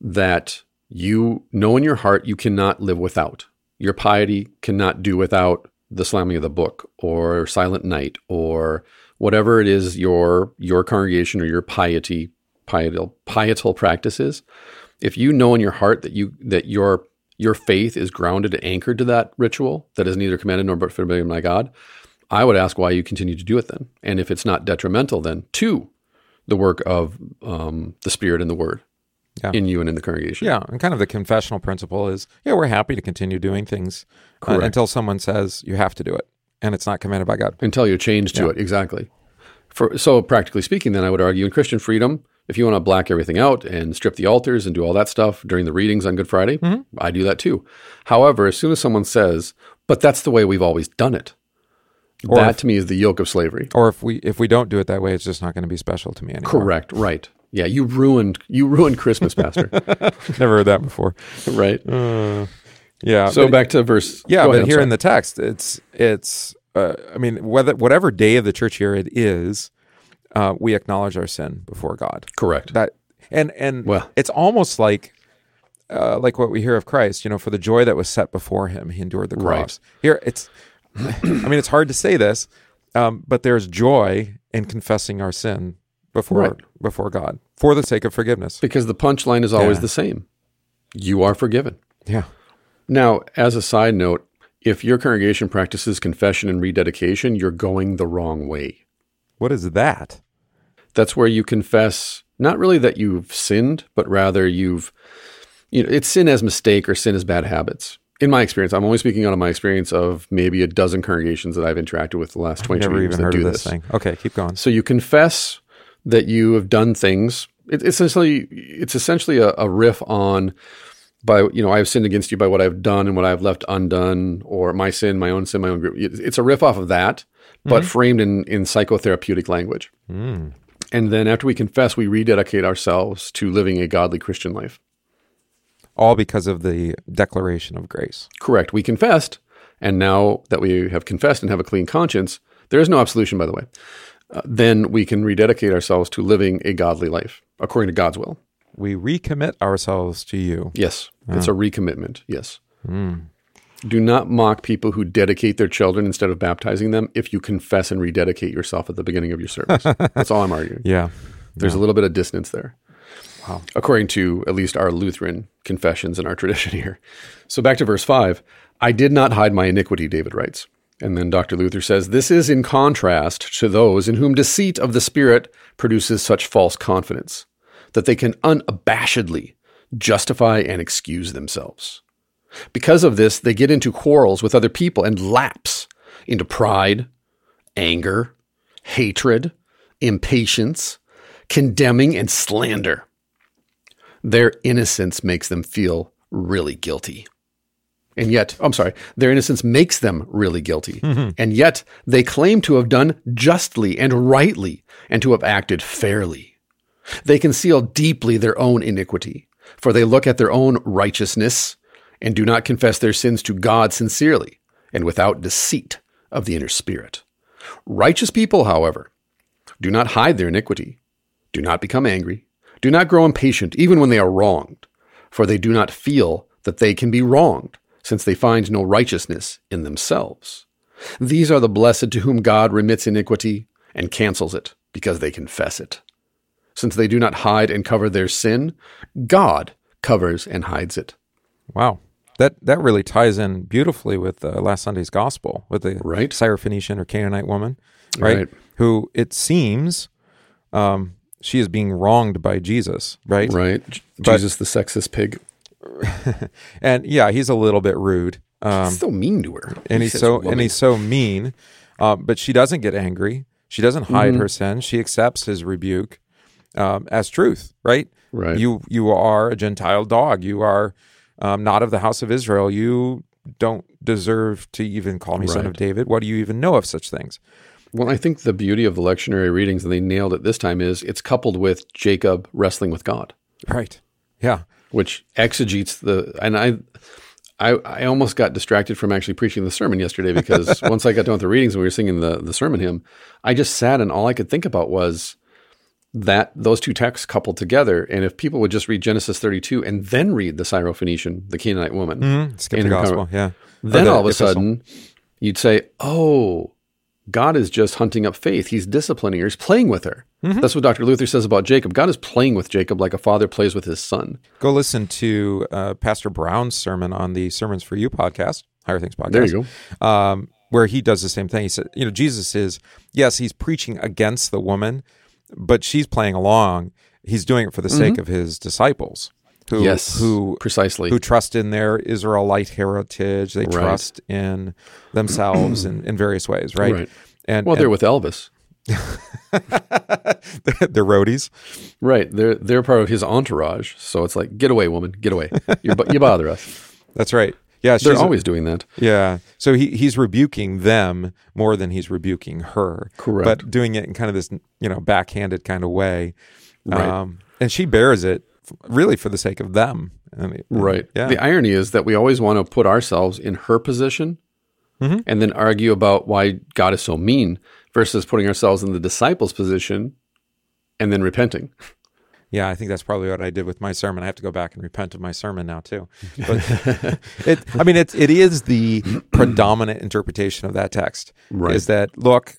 that you know in your heart you cannot live without. Your piety cannot do without the slamming of the book or silent night or whatever it is your your congregation or your piety pietal pietal practices. If you know in your heart that you that your your faith is grounded and anchored to that ritual that is neither commanded nor but forbidden by God, I would ask why you continue to do it then. And if it's not detrimental then to the work of um, the Spirit and the Word yeah. in you and in the congregation.
Yeah, and kind of the confessional principle is, yeah, we're happy to continue doing things uh, until someone says you have to do it, and it's not commanded by God.
Until you change to yeah. it, exactly. For so practically speaking, then I would argue in Christian freedom, if you want to black everything out and strip the altars and do all that stuff during the readings on Good Friday, mm-hmm. I do that too. However, as soon as someone says, "But that's the way we've always done it," or that if, to me is the yoke of slavery.
Or if we if we don't do it that way, it's just not going to be special to me anymore.
Correct. Right. Yeah, you ruined you ruined Christmas, Pastor.
Never heard that before.
right. Uh,
yeah.
So back to verse.
Yeah, but ahead, here in the text, it's it's. Uh, I mean, whether whatever day of the church year it is, uh, we acknowledge our sin before God.
Correct.
That and and well, it's almost like uh, like what we hear of Christ. You know, for the joy that was set before him, he endured the cross. Right. Here, it's. I mean, it's hard to say this, um, but there's joy in confessing our sin before right. before God for the sake of forgiveness.
Because the punchline is always yeah. the same. You are forgiven.
Yeah.
Now, as a side note, if your congregation practices confession and rededication, you're going the wrong way.
What is that?
That's where you confess not really that you've sinned, but rather you've you know, it's sin as mistake or sin as bad habits. In my experience, I'm only speaking out of my experience of maybe a dozen congregations that I've interacted with the last 20
Never
years
even heard
of
this, this thing. Okay, keep going.
So you confess that you have done things. It, it's essentially it's essentially a, a riff on by you know I have sinned against you by what I've done and what I've left undone, or my sin, my own sin, my own group. It's a riff off of that, but mm-hmm. framed in in psychotherapeutic language. Mm. And then after we confess, we rededicate ourselves to living a godly Christian life.
All because of the declaration of grace.
Correct. We confessed, and now that we have confessed and have a clean conscience, there is no absolution, by the way uh, then we can rededicate ourselves to living a godly life according to God's will.
We recommit ourselves to you.
Yes, it's a recommitment. Yes. Mm. Do not mock people who dedicate their children instead of baptizing them if you confess and rededicate yourself at the beginning of your service. That's all I'm arguing.
Yeah.
There's yeah. a little bit of dissonance there. Wow. According to at least our Lutheran confessions and our tradition here. So back to verse 5. I did not hide my iniquity, David writes. And then Dr. Luther says this is in contrast to those in whom deceit of the Spirit produces such false confidence that they can unabashedly justify and excuse themselves. Because of this, they get into quarrels with other people and lapse into pride, anger, hatred, impatience, condemning, and slander. Their innocence makes them feel really guilty. And yet, I'm sorry, their innocence makes them really guilty. Mm-hmm. And yet, they claim to have done justly and rightly and to have acted fairly. They conceal deeply their own iniquity, for they look at their own righteousness and do not confess their sins to God sincerely and without deceit of the inner spirit. Righteous people, however, do not hide their iniquity, do not become angry, do not grow impatient even when they are wronged, for they do not feel that they can be wronged since they find no righteousness in themselves. These are the blessed to whom God remits iniquity and cancels it, because they confess it. Since they do not hide and cover their sin, God covers and hides it.
Wow. That that really ties in beautifully with uh, last Sunday's gospel with the right. Syrophoenician or Canaanite woman, right? right. Who it seems um, she is being wronged by Jesus, right?
Right. But, Jesus, the sexist pig.
and yeah, he's a little bit rude.
Um, he's so mean to her,
and he's so and he's so mean. Uh, but she doesn't get angry. She doesn't hide mm-hmm. her sin. She accepts his rebuke um, as truth. Right.
Right.
You you are a Gentile dog. You are um, not of the house of Israel. You don't deserve to even call me right. son of David. What do you even know of such things?
Well, I think the beauty of the lectionary readings, and they nailed it this time, is it's coupled with Jacob wrestling with God.
Right. Yeah
which exegetes the and I I, I almost got distracted from actually preaching the sermon yesterday because once I got done with the readings and we were singing the, the sermon hymn, I just sat and all I could think about was that those two texts coupled together. And if people would just read Genesis 32 and then read the Syrophoenician, the Canaanite woman,
mm-hmm. skip the gospel, yeah.
Then the all of a sudden you'd say, oh, God is just hunting up faith. He's disciplining her. He's playing with her. Mm-hmm. That's what Dr. Luther says about Jacob. God is playing with Jacob like a father plays with his son.
Go listen to uh, Pastor Brown's sermon on the Sermons for You podcast, Higher Things podcast.
There you
go. Um, where he does the same thing. He said, you know, Jesus is, yes, he's preaching against the woman, but she's playing along. He's doing it for the mm-hmm. sake of his disciples. Who,
yes,
who
precisely
who trust in their Israelite heritage. They right. trust in themselves in, in various ways, right? right.
And well, they're with Elvis.
they're roadies,
right? They're they're part of his entourage. So it's like, get away, woman, get away. you you bother us.
That's right. Yeah,
they're always doing that.
Yeah. So he he's rebuking them more than he's rebuking her.
Correct.
But doing it in kind of this you know backhanded kind of way.
Right. Um,
and she bears it really for the sake of them.
I mean, right. Yeah. The irony is that we always want to put ourselves in her position mm-hmm. and then argue about why God is so mean versus putting ourselves in the disciples' position and then repenting.
Yeah, I think that's probably what I did with my sermon. I have to go back and repent of my sermon now too. But it, I mean, it's it is the predominant interpretation of that text.
Right.
Is that look,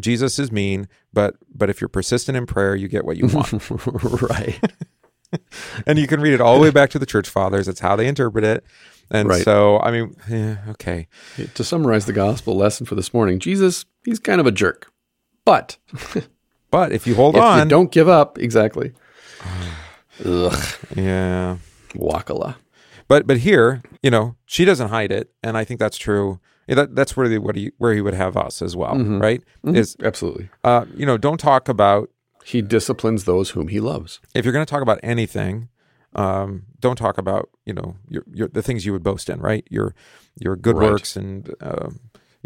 Jesus is mean, but but if you're persistent in prayer, you get what you want.
right.
and you can read it all the way back to the church fathers. That's how they interpret it. And right. so, I mean, yeah, okay.
To summarize the gospel lesson for this morning, Jesus, he's kind of a jerk. But
but if you hold
if
on,
you don't give up, exactly.
Ugh. Yeah.
Wakala.
But but here, you know, she doesn't hide it, and I think that's true. That, that's where the, what he, where he would have us as well, mm-hmm. right?
Mm-hmm. Is
absolutely. Uh, you know, don't talk about.
He disciplines those whom he loves.
If you're going to talk about anything, um, don't talk about you know your, your the things you would boast in, right? Your your good right. works and uh,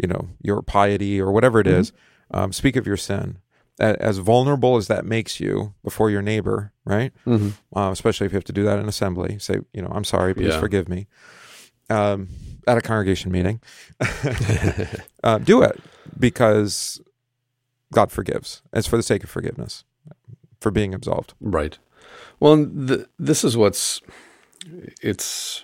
you know your piety or whatever it mm-hmm. is. Um, speak of your sin, as vulnerable as that makes you before your neighbor, right?
Mm-hmm.
Uh, especially if you have to do that in assembly. Say, you know, I'm sorry, please yeah. forgive me. Um, at a congregation meeting, uh, do it because God forgives. It's for the sake of forgiveness, for being absolved.
Right. Well, the, this is what's it's.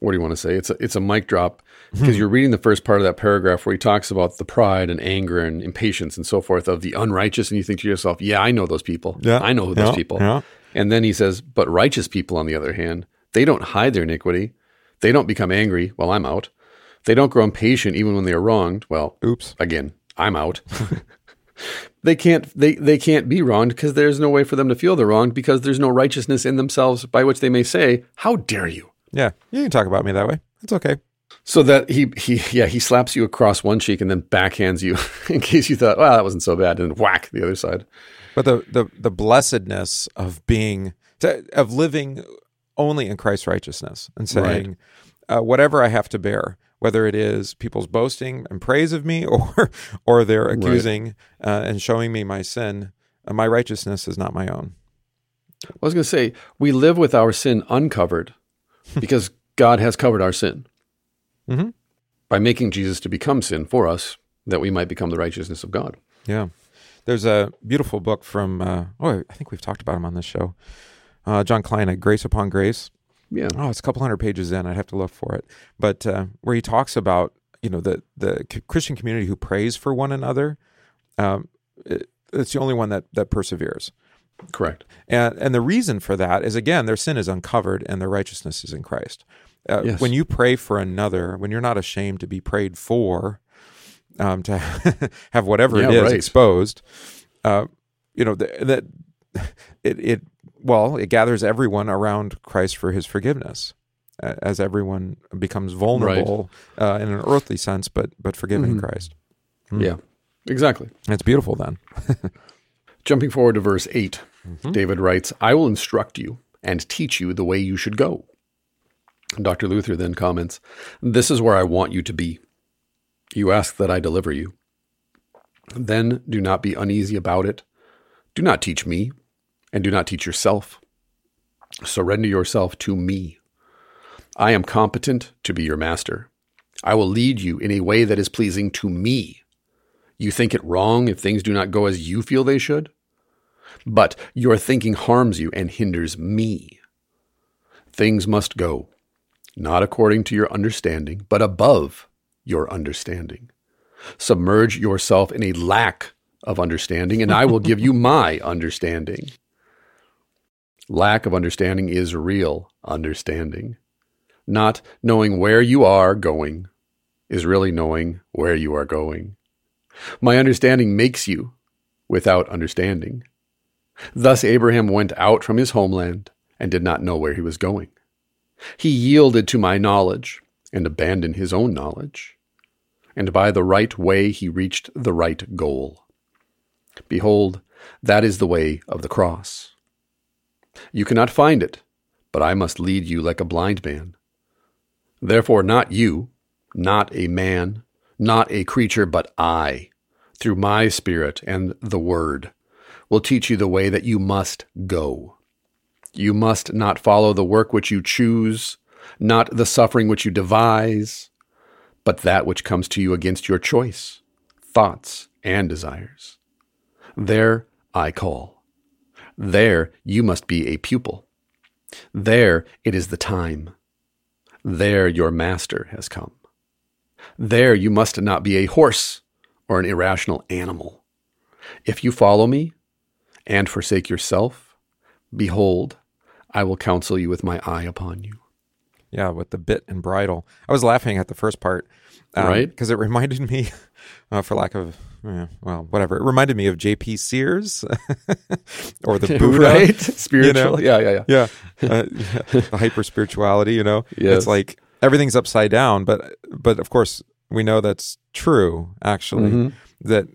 What do you want to say? It's a, it's a mic drop because hmm. you're reading the first part of that paragraph where he talks about the pride and anger and impatience and so forth of the unrighteous, and you think to yourself, "Yeah, I know those people.
Yeah,
I know those
yeah,
people."
Yeah.
And then he says, "But righteous people, on the other hand, they don't hide their iniquity. They don't become angry. Well, I'm out. They don't grow impatient even when they are wronged. Well,
oops.
Again, I'm out. they can't they they can't be wronged because there's no way for them to feel they're wronged because there's no righteousness in themselves by which they may say, "How dare you?"
Yeah, you can talk about me that way. It's okay.
So that he he yeah he slaps you across one cheek and then backhands you in case you thought well that wasn't so bad and whack the other side.
But the the the blessedness of being of living only in Christ's righteousness and saying right. uh, whatever I have to bear, whether it is people's boasting and praise of me or or their accusing right. uh, and showing me my sin, uh, my righteousness is not my own.
I was going to say we live with our sin uncovered because God has covered our sin
mm-hmm.
by making Jesus to become sin for us, that we might become the righteousness of God.
Yeah. There's a beautiful book from, uh, oh, I think we've talked about him on this show. Uh, John Kleinig, Grace Upon Grace.
Yeah.
Oh, it's a couple hundred pages in. I'd have to look for it. But uh, where he talks about, you know, the, the Christian community who prays for one another, um, it, it's the only one that, that perseveres.
Correct.
And and the reason for that is again their sin is uncovered and their righteousness is in Christ. Uh, yes. When you pray for another, when you're not ashamed to be prayed for, um, to have whatever yeah, it is right. exposed, uh, you know that it it well it gathers everyone around Christ for His forgiveness, as everyone becomes vulnerable right. uh, in an earthly sense, but but forgiven mm-hmm. in Christ.
Mm. Yeah, exactly.
It's beautiful then.
Jumping forward to verse 8, mm-hmm. David writes, I will instruct you and teach you the way you should go. Dr. Luther then comments, This is where I want you to be. You ask that I deliver you. Then do not be uneasy about it. Do not teach me, and do not teach yourself. Surrender yourself to me. I am competent to be your master. I will lead you in a way that is pleasing to me. You think it wrong if things do not go as you feel they should? But your thinking harms you and hinders me. Things must go, not according to your understanding, but above your understanding. Submerge yourself in a lack of understanding, and I will give you my understanding. Lack of understanding is real understanding. Not knowing where you are going is really knowing where you are going. My understanding makes you without understanding. Thus Abraham went out from his homeland and did not know where he was going. He yielded to my knowledge and abandoned his own knowledge. And by the right way he reached the right goal. Behold, that is the way of the cross. You cannot find it, but I must lead you like a blind man. Therefore, not you, not a man, not a creature, but I, through my Spirit and the Word, will teach you the way that you must go. You must not follow the work which you choose, not the suffering which you devise, but that which comes to you against your choice, thoughts, and desires. There I call. There you must be a pupil. There it is the time. There your master has come. There you must not be a horse or an irrational animal. If you follow me and forsake yourself, behold, I will counsel you with my eye upon you.
Yeah, with the bit and bridle. I was laughing at the first part,
um, right?
Because it reminded me, uh, for lack of well, whatever. It reminded me of J.P. Sears or the Buddha,
right? Spiritual,
you know?
yeah, yeah, yeah.
Yeah, uh, the hyper spirituality. You know,
yes.
it's like everything's upside down. But but of course, we know that's true. Actually, mm-hmm. that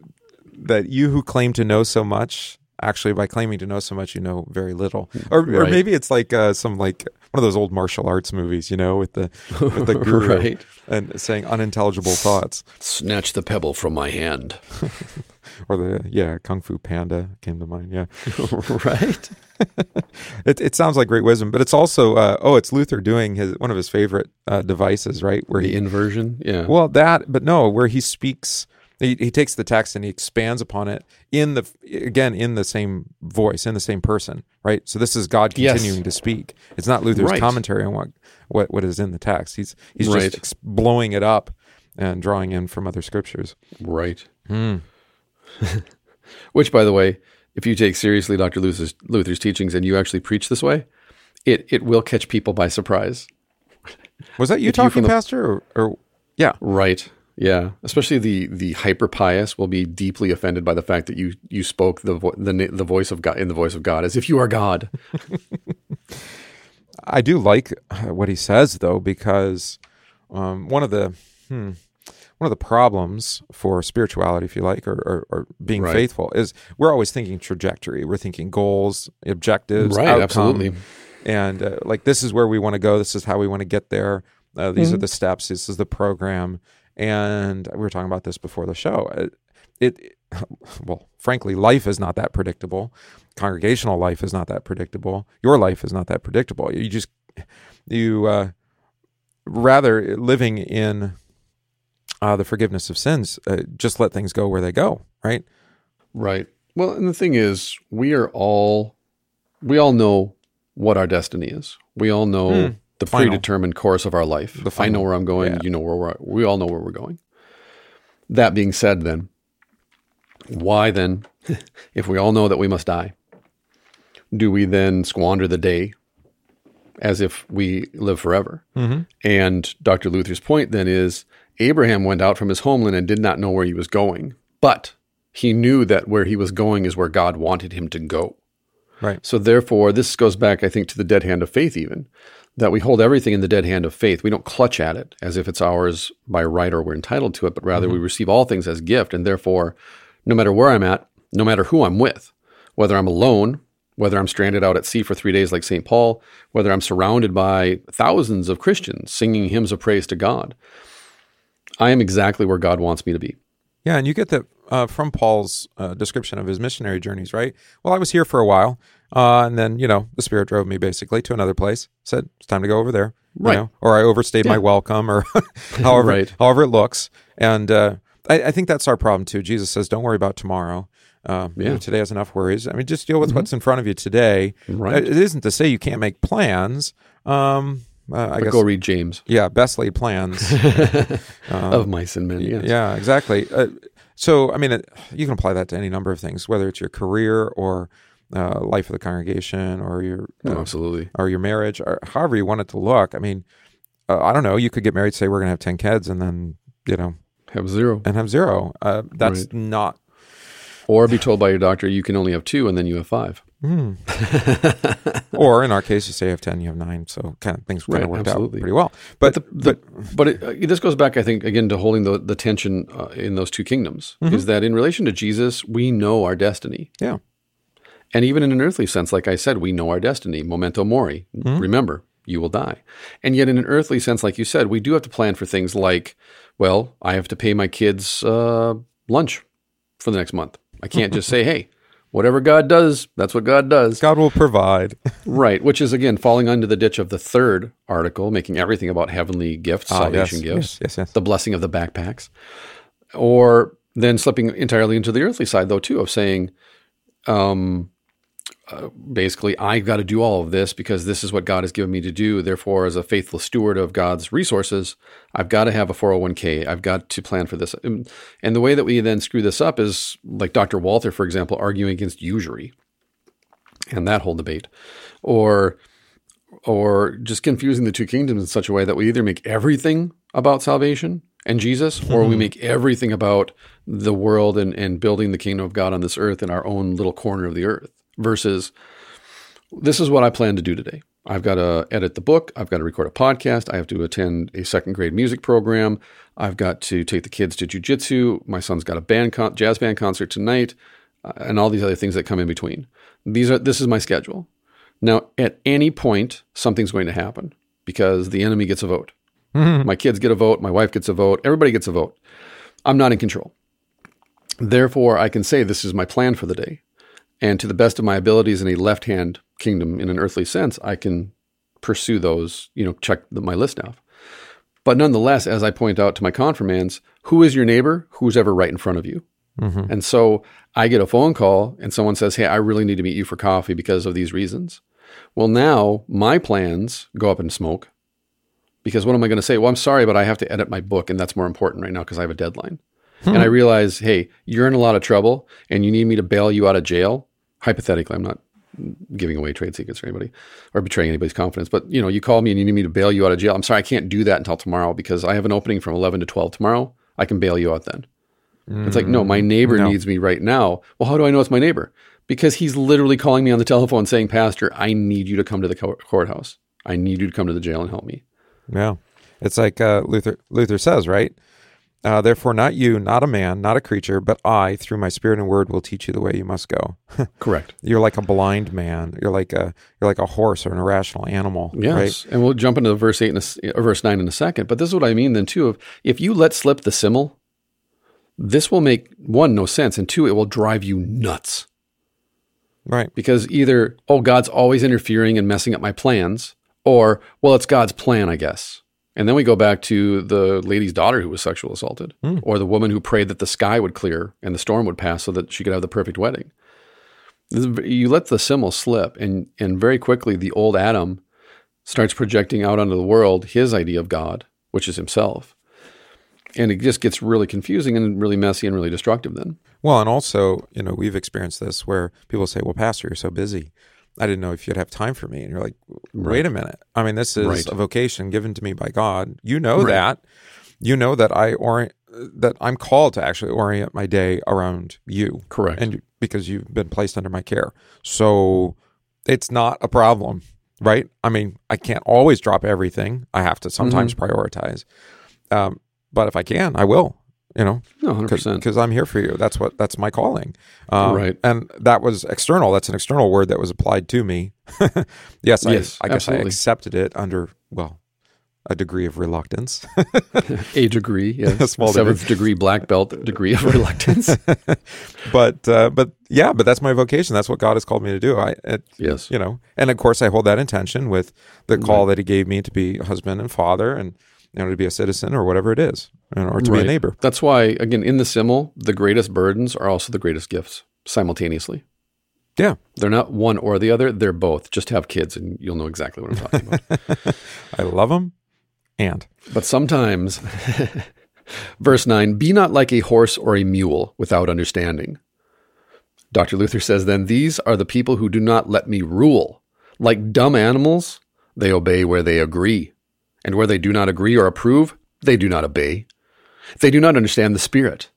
that you who claim to know so much actually by claiming to know so much you know very little. Or, right. or maybe it's like uh, some like one of those old martial arts movies you know with the with the guru
right.
and saying unintelligible thoughts.
Snatch the pebble from my hand.
Or the yeah kung fu panda came to mind yeah.
Right.
It, it sounds like great wisdom but it's also uh, oh it's luther doing his one of his favorite uh, devices right
where the he inversion? Yeah.
Well that but no where he speaks he, he takes the text and he expands upon it in the again in the same voice in the same person right so this is god continuing yes. to speak it's not luther's right. commentary on what, what what is in the text he's he's right. just ex- blowing it up and drawing in from other scriptures
right
mm.
which by the way if you take seriously dr luther's, luther's teachings and you actually preach this way it it will catch people by surprise
was that you talking you the, pastor or, or yeah
right yeah, especially the the hyper pious will be deeply offended by the fact that you you spoke the vo- the the voice of God in the voice of God as if you are God.
I do like uh, what he says though because um, one of the hmm, one of the problems for spirituality, if you like, or, or, or being right. faithful is we're always thinking trajectory. We're thinking goals, objectives,
right?
Outcome,
absolutely.
And uh, like this is where we want to go. This is how we want to get there. Uh, these mm-hmm. are the steps. This is the program and we were talking about this before the show. It, it, well, frankly, life is not that predictable. Congregational life is not that predictable. Your life is not that predictable. You just you uh, rather living in uh, the forgiveness of sins. Uh, just let things go where they go. Right.
Right. Well, and the thing is, we are all we all know what our destiny is. We all know. Mm the final. predetermined course of our life. I know where I'm going. Yeah. You know where we're. We all know where we're going. That being said, then, why then, if we all know that we must die, do we then squander the day as if we live forever?
Mm-hmm.
And Dr. Luther's point then is Abraham went out from his homeland and did not know where he was going, but he knew that where he was going is where God wanted him to go.
Right.
So therefore, this goes back, I think, to the dead hand of faith, even that we hold everything in the dead hand of faith. We don't clutch at it as if it's ours by right or we're entitled to it, but rather mm-hmm. we receive all things as gift. And therefore, no matter where I'm at, no matter who I'm with, whether I'm alone, whether I'm stranded out at sea for three days like St. Paul, whether I'm surrounded by thousands of Christians singing hymns of praise to God, I am exactly where God wants me to be.
Yeah, and you get that uh, from Paul's uh, description of his missionary journeys, right? Well, I was here for a while, Uh, and then, you know, the Spirit drove me basically to another place, said, it's time to go over there.
Right.
know, or I overstayed yeah. my welcome or however, right. however it looks. And uh, I, I, think that's our problem too. Jesus says, don't worry about tomorrow. Uh, yeah. You know, today has enough worries. I mean, just deal with mm-hmm. what's in front of you today. Right. It isn't to say you can't make plans. Um,
uh, I guess go read James.
Yeah, best laid plans
um, of mice and men. Yes.
Yeah, exactly. Uh, so, I mean, it, you can apply that to any number of things, whether it's your career or uh, life of the congregation or your
oh, uh, absolutely
or your marriage or however you want it to look. I mean, uh, I don't know. You could get married, say we're going to have ten kids, and then you know
have zero
and have zero. Uh, that's right. not.
Or be told by your doctor you can only have two, and then you have five. Mm.
or in our case, you say you have ten, you have nine. So kind of things kind right, of worked absolutely. out pretty well. But
but, the, the, but, but it, uh, this goes back, I think, again to holding the the tension uh, in those two kingdoms. Mm-hmm. Is that in relation to Jesus, we know our destiny.
Yeah.
And even in an earthly sense, like I said, we know our destiny. Memento mori. Mm-hmm. Remember, you will die. And yet, in an earthly sense, like you said, we do have to plan for things like, well, I have to pay my kids uh, lunch for the next month. I can't just say, hey, whatever God does, that's what God does.
God will provide.
right. Which is, again, falling under the ditch of the third article, making everything about heavenly gifts, ah, salvation
yes,
gifts,
yes, yes, yes.
the blessing of the backpacks. Or then slipping entirely into the earthly side, though, too, of saying, um, uh, basically, I've got to do all of this because this is what God has given me to do. Therefore, as a faithful steward of God's resources, I've got to have a 401k. I've got to plan for this. And, and the way that we then screw this up is like Dr. Walther, for example, arguing against usury and that whole debate. Or or just confusing the two kingdoms in such a way that we either make everything about salvation and Jesus, or we make everything about the world and, and building the kingdom of God on this earth in our own little corner of the earth versus this is what I plan to do today. I've got to edit the book. I've got to record a podcast. I have to attend a second grade music program. I've got to take the kids to jujitsu. My son's got a band con- jazz band concert tonight, uh, and all these other things that come in between. These are this is my schedule. Now, at any point, something's going to happen because the enemy gets a vote. Mm-hmm. My kids get a vote. My wife gets a vote. Everybody gets a vote. I'm not in control. Therefore, I can say this is my plan for the day. And to the best of my abilities in a left hand kingdom in an earthly sense, I can pursue those, you know, check my list off. But nonetheless, as I point out to my confirmands, who is your neighbor? Who's ever right in front of you? Mm-hmm. And so I get a phone call and someone says, Hey, I really need to meet you for coffee because of these reasons. Well, now my plans go up in smoke because what am I going to say? Well, I'm sorry, but I have to edit my book and that's more important right now because I have a deadline. Hmm. And I realize, hey, you're in a lot of trouble and you need me to bail you out of jail hypothetically, I'm not giving away trade secrets or anybody or betraying anybody's confidence. But you know, you call me and you need me to bail you out of jail. I'm sorry, I can't do that until tomorrow because I have an opening from 11 to 12 tomorrow. I can bail you out then. Mm, it's like, no, my neighbor no. needs me right now. Well, how do I know it's my neighbor? Because he's literally calling me on the telephone saying, Pastor, I need you to come to the courthouse. I need you to come to the jail and help me.
Yeah. It's like uh, Luther Luther says, right? Uh, Therefore, not you, not a man, not a creature, but I, through my spirit and word, will teach you the way you must go.
Correct.
You're like a blind man. You're like a you're like a horse or an irrational animal.
Yes,
right?
and we'll jump into verse eight and a, uh, verse nine in a second. But this is what I mean then too. Of if you let slip the simul, this will make one no sense, and two, it will drive you nuts.
Right.
Because either oh God's always interfering and messing up my plans, or well it's God's plan, I guess. And then we go back to the lady's daughter who was sexual assaulted, mm. or the woman who prayed that the sky would clear and the storm would pass so that she could have the perfect wedding. You let the simul slip, and, and very quickly the old Adam starts projecting out onto the world his idea of God, which is himself. And it just gets really confusing and really messy and really destructive then.
Well, and also, you know, we've experienced this where people say, well, Pastor, you're so busy. I didn't know if you'd have time for me. And you're like, wait right. a minute. I mean, this is right. a vocation given to me by God. You know right. that. You know that I orient that I'm called to actually orient my day around you.
Correct.
And because you've been placed under my care. So it's not a problem, right? I mean, I can't always drop everything. I have to sometimes mm-hmm. prioritize. Um, but if I can, I will you know, because I'm here for you. That's what that's my calling.
Um, right,
and that was external. That's an external word that was applied to me. yes, yes, I, I guess I accepted it under well, a degree of reluctance.
a degree, yes. A small Seventh degree. degree black belt degree of reluctance.
but uh, but yeah, but that's my vocation. That's what God has called me to do. I it,
yes,
you know, and of course I hold that intention with the call right. that He gave me to be husband and father, and you know to be a citizen or whatever it is, or to right. be a neighbor.
That's why again in the simul, the greatest burdens are also the greatest gifts simultaneously.
Yeah.
They're not one or the other. They're both. Just have kids and you'll know exactly what I'm talking about.
I love them and.
But sometimes, verse 9, be not like a horse or a mule without understanding. Dr. Luther says, then these are the people who do not let me rule. Like dumb animals, they obey where they agree. And where they do not agree or approve, they do not obey. They do not understand the Spirit.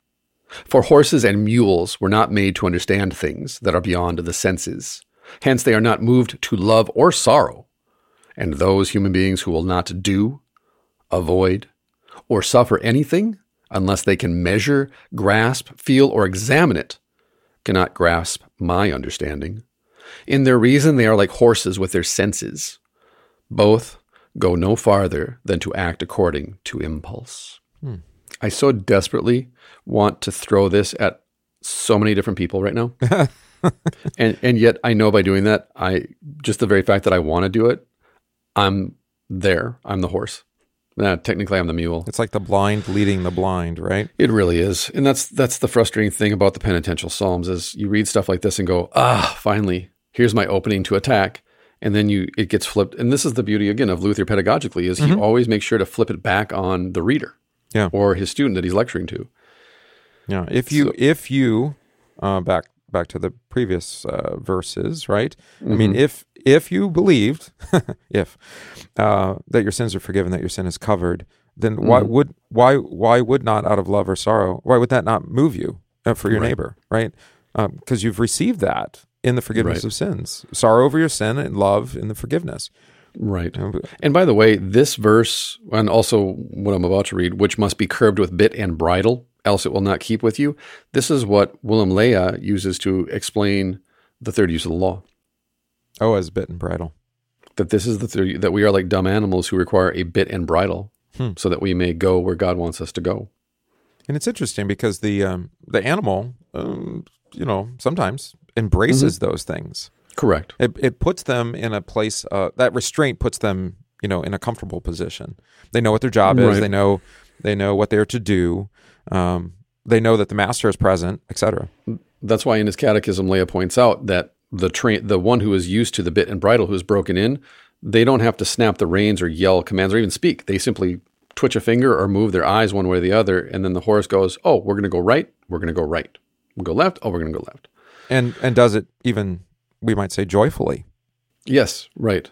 For horses and mules were not made to understand things that are beyond the senses. Hence, they are not moved to love or sorrow. And those human beings who will not do, avoid, or suffer anything unless they can measure, grasp, feel, or examine it cannot grasp my understanding. In their reason, they are like horses with their senses. Both go no farther than to act according to impulse. Hmm. I so desperately want to throw this at so many different people right now. and and yet I know by doing that, I just the very fact that I want to do it, I'm there. I'm the horse. Nah, technically, I'm the mule.
It's like the blind leading the blind, right?
It really is, and that's that's the frustrating thing about the penitential psalms is you read stuff like this and go, ah, finally, here's my opening to attack, and then you it gets flipped. And this is the beauty again of Luther pedagogically is mm-hmm. he always makes sure to flip it back on the reader,
yeah,
or his student that he's lecturing to.
Yeah, if you so, if you uh, back back to the previous uh, verses, right? Mm-hmm. I mean, mm-hmm. if if you believed, if uh, that your sins are forgiven, that your sin is covered, then mm-hmm. why would why why would not out of love or sorrow? Why would that not move you uh, for your right. neighbor, right? Because um, you've received that in the forgiveness right. of sins, sorrow over your sin, and love in the forgiveness.
Right. And by the way, this verse, and also what I'm about to read, which must be curbed with bit and bridle, else it will not keep with you. This is what William Lea uses to explain the third use of the law.
Oh, as bit and bridle.
That this is the third, that we are like dumb animals who require a bit and bridle, hmm. so that we may go where God wants us to go.
And it's interesting because the um, the animal, um, you know, sometimes embraces mm-hmm. those things.
Correct.
It, it puts them in a place uh, that restraint puts them, you know, in a comfortable position. They know what their job right. is. They know they know what they're to do. Um, they know that the master is present, etc.
That's why in his catechism, Leah points out that the train, the one who is used to the bit and bridle, who is broken in, they don't have to snap the reins or yell commands or even speak. They simply twitch a finger or move their eyes one way or the other, and then the horse goes, "Oh, we're going to go right. We're going to go right. We'll go left. Oh, we're going to go left."
And and does it even we might say joyfully?
Yes, right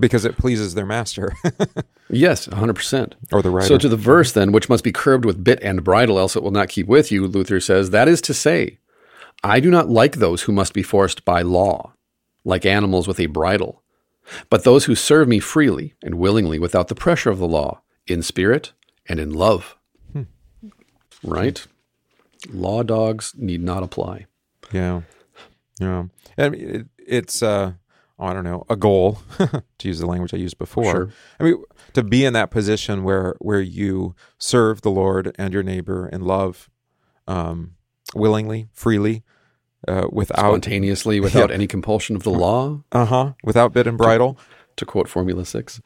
because it pleases their master.
yes, 100%.
Or the writer.
So to the verse then, which must be curbed with bit and bridle, else it will not keep with you, Luther says, that is to say, I do not like those who must be forced by law, like animals with a bridle, but those who serve me freely and willingly without the pressure of the law, in spirit and in love. Hmm. Right? Law dogs need not apply.
Yeah. Yeah. I mean, it, it's, uh, oh, I don't know, a goal to use the language I used before. Sure. I mean, to be in that position where where you serve the Lord and your neighbor in love, um, willingly, freely, uh, without
spontaneously, without yeah. any compulsion of the law.
Uh huh. Without bit and bridle. To,
to quote Formula Six.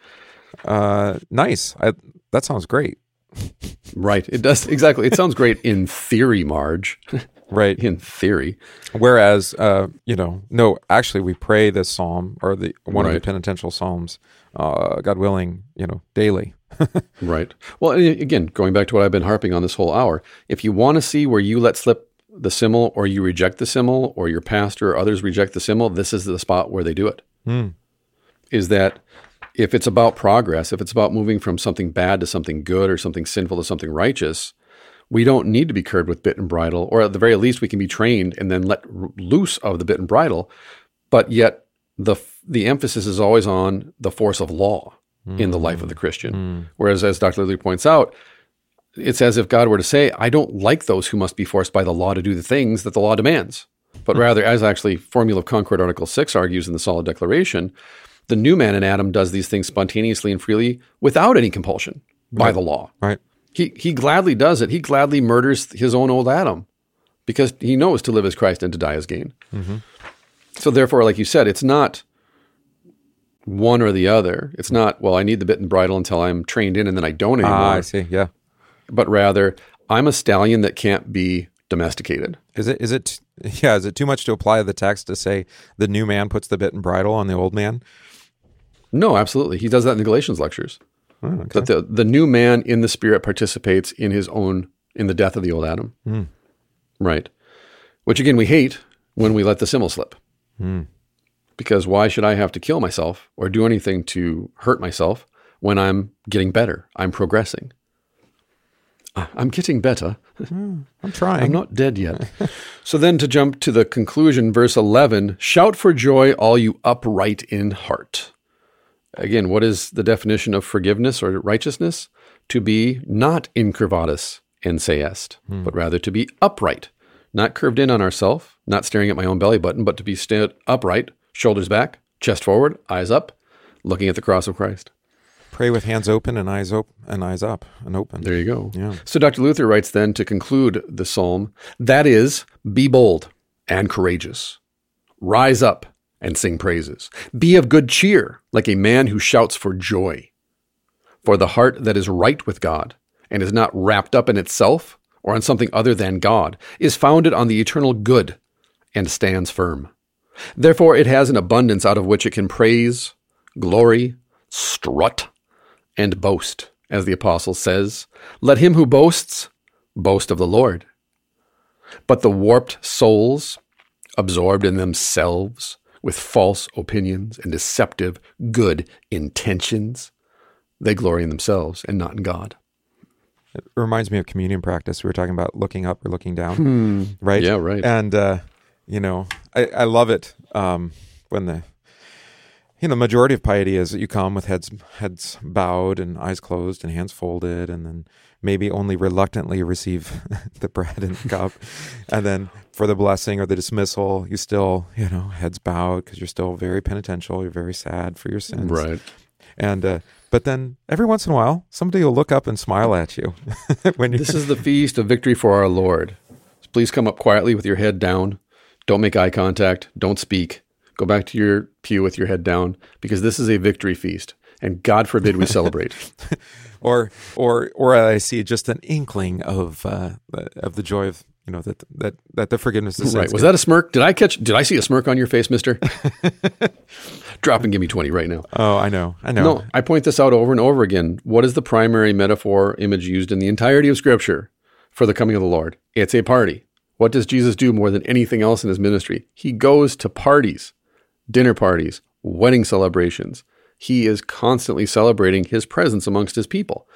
Uh, nice. I, that sounds great.
right. It does exactly. It sounds great in theory, Marge.
right
in theory
whereas uh, you know no actually we pray this psalm or the one right. of the penitential psalms uh, god willing you know daily
right well again going back to what i've been harping on this whole hour if you want to see where you let slip the simul or you reject the simul or your pastor or others reject the simul this is the spot where they do it.
Mm.
Is that if it's about progress if it's about moving from something bad to something good or something sinful to something righteous we don't need to be curbed with bit and bridle, or at the very least, we can be trained and then let loose of the bit and bridle. But yet, the the emphasis is always on the force of law mm. in the life of the Christian. Mm. Whereas, as Dr. Lilly points out, it's as if God were to say, "I don't like those who must be forced by the law to do the things that the law demands." But hmm. rather, as actually Formula of Concord Article Six argues in the Solid Declaration, The new man in Adam does these things spontaneously and freely without any compulsion by
right.
the law.
Right.
He he gladly does it. He gladly murders his own old Adam because he knows to live as Christ and to die as gain. Mm-hmm. So therefore, like you said, it's not one or the other. It's not well. I need the bit and bridle until I'm trained in, and then I don't anymore. Ah,
I see. Yeah.
But rather, I'm a stallion that can't be domesticated.
Is it? Is it? Yeah. Is it too much to apply the text to say the new man puts the bit and bridle on the old man?
No, absolutely. He does that in the Galatians lectures. Oh, okay. That the the new man in the spirit participates in his own in the death of the old Adam. Mm. Right. Which again we hate when we let the simul slip. Mm. Because why should I have to kill myself or do anything to hurt myself when I'm getting better? I'm progressing. I'm getting better.
Mm, I'm trying.
I'm not dead yet. so then to jump to the conclusion, verse 11 shout for joy, all you upright in heart. Again, what is the definition of forgiveness or righteousness? To be not incurvatus in se, hmm. but rather to be upright, not curved in on ourself, not staring at my own belly button, but to be stand upright, shoulders back, chest forward, eyes up, looking at the cross of Christ.
Pray with hands open and eyes open and eyes up and open.
There you go.
Yeah.
So Dr. Luther writes then to conclude the psalm, that is, be bold and courageous. Rise up and sing praises. Be of good cheer, like a man who shouts for joy. For the heart that is right with God and is not wrapped up in itself or on something other than God is founded on the eternal good and stands firm. Therefore, it has an abundance out of which it can praise, glory, strut, and boast. As the apostle says, let him who boasts boast of the Lord. But the warped souls, absorbed in themselves, with false opinions and deceptive good intentions, they glory in themselves and not in God.
It reminds me of communion practice. We were talking about looking up or looking down, hmm. right?
Yeah, right.
And uh, you know, I, I love it um, when the you know majority of piety is that you come with heads heads bowed and eyes closed and hands folded, and then maybe only reluctantly receive the bread and the cup, and then for the blessing or the dismissal, you still you know heads bowed because you're still very penitential. You're very sad for your sins,
right?
And uh, but then every once in a while, somebody will look up and smile at you
when you. This is the feast of victory for our Lord. Please come up quietly with your head down. Don't make eye contact. Don't speak. Go back to your pew with your head down because this is a victory feast, and God forbid we celebrate.
or, or, or I see just an inkling of uh, of the joy of you know that that that the forgiveness is
right. Was that a smirk? Did I catch? Did I see a smirk on your face, Mister? Drop and give me twenty right now.
Oh, I know, I know.
No, I point this out over and over again. What is the primary metaphor image used in the entirety of Scripture for the coming of the Lord? It's a party. What does Jesus do more than anything else in his ministry? He goes to parties, dinner parties, wedding celebrations. He is constantly celebrating his presence amongst his people.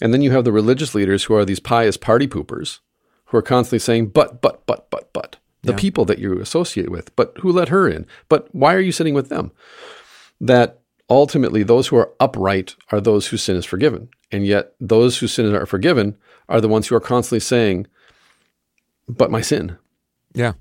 And then you have the religious leaders who are these pious party poopers who are constantly saying, but, but, but, but, but, the yeah. people that you associate with, but who let her in? But why are you sitting with them? That ultimately those who are upright are those whose sin is forgiven. And yet those whose sin are forgiven are the ones who are constantly saying, but my sin.
Yeah.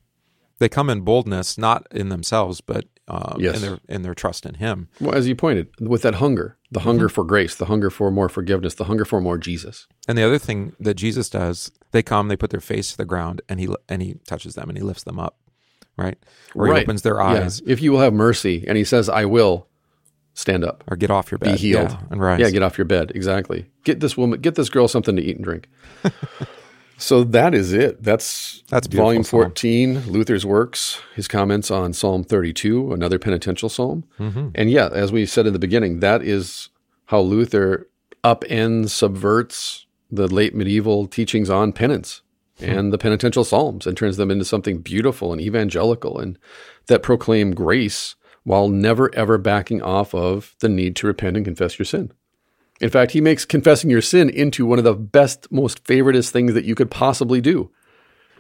They come in boldness, not in themselves, but um, yes. in their in their trust in Him.
Well, as you pointed, with that hunger, the mm-hmm. hunger for grace, the hunger for more forgiveness, the hunger for more Jesus.
And the other thing that Jesus does, they come, they put their face to the ground, and he and he touches them and he lifts them up, right? Or right. he opens their eyes.
Yeah. If you will have mercy, and he says, "I will." Stand up
or get off your bed.
Be healed
yeah, and rise.
Yeah, get off your bed. Exactly. Get this woman, get this girl something to eat and drink. So that is it. That's
that's
volume fourteen. Luther's works, his comments on Psalm thirty-two, another penitential psalm. Mm-hmm. And yeah, as we said in the beginning, that is how Luther upends, subverts the late medieval teachings on penance hmm. and the penitential psalms and turns them into something beautiful and evangelical and that proclaim grace while never ever backing off of the need to repent and confess your sin. In fact, he makes confessing your sin into one of the best, most favoritist things that you could possibly do.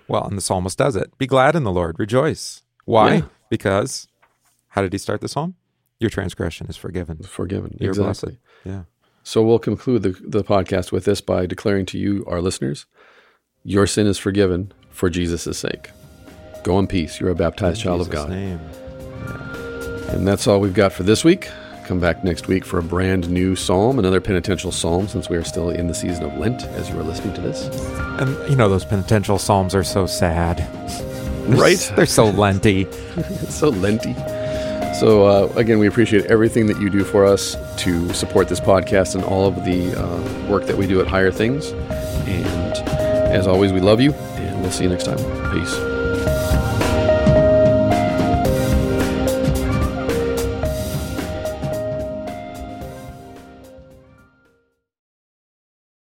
Well, and the psalmist does it. Be glad in the Lord, rejoice. Why? Yeah. Because how did he start the psalm? Your transgression is forgiven.
Forgiven.
You're
exactly.
blessed. Yeah.
So we'll conclude the, the podcast with this by declaring to you, our listeners, your sin is forgiven for Jesus' sake. Go in peace. You're a baptized in child
Jesus
of God.
Name.
Yeah. And that's all we've got for this week come back next week for a brand new psalm, another penitential psalm, since we are still in the season of Lent as you are listening to this.
And you know, those penitential psalms are so sad.
Right?
They're so lenty.
so lenty. So, uh, again, we appreciate everything that you do for us to support this podcast and all of the uh, work that we do at Higher Things. And as always, we love you, and we'll see you next time. Peace.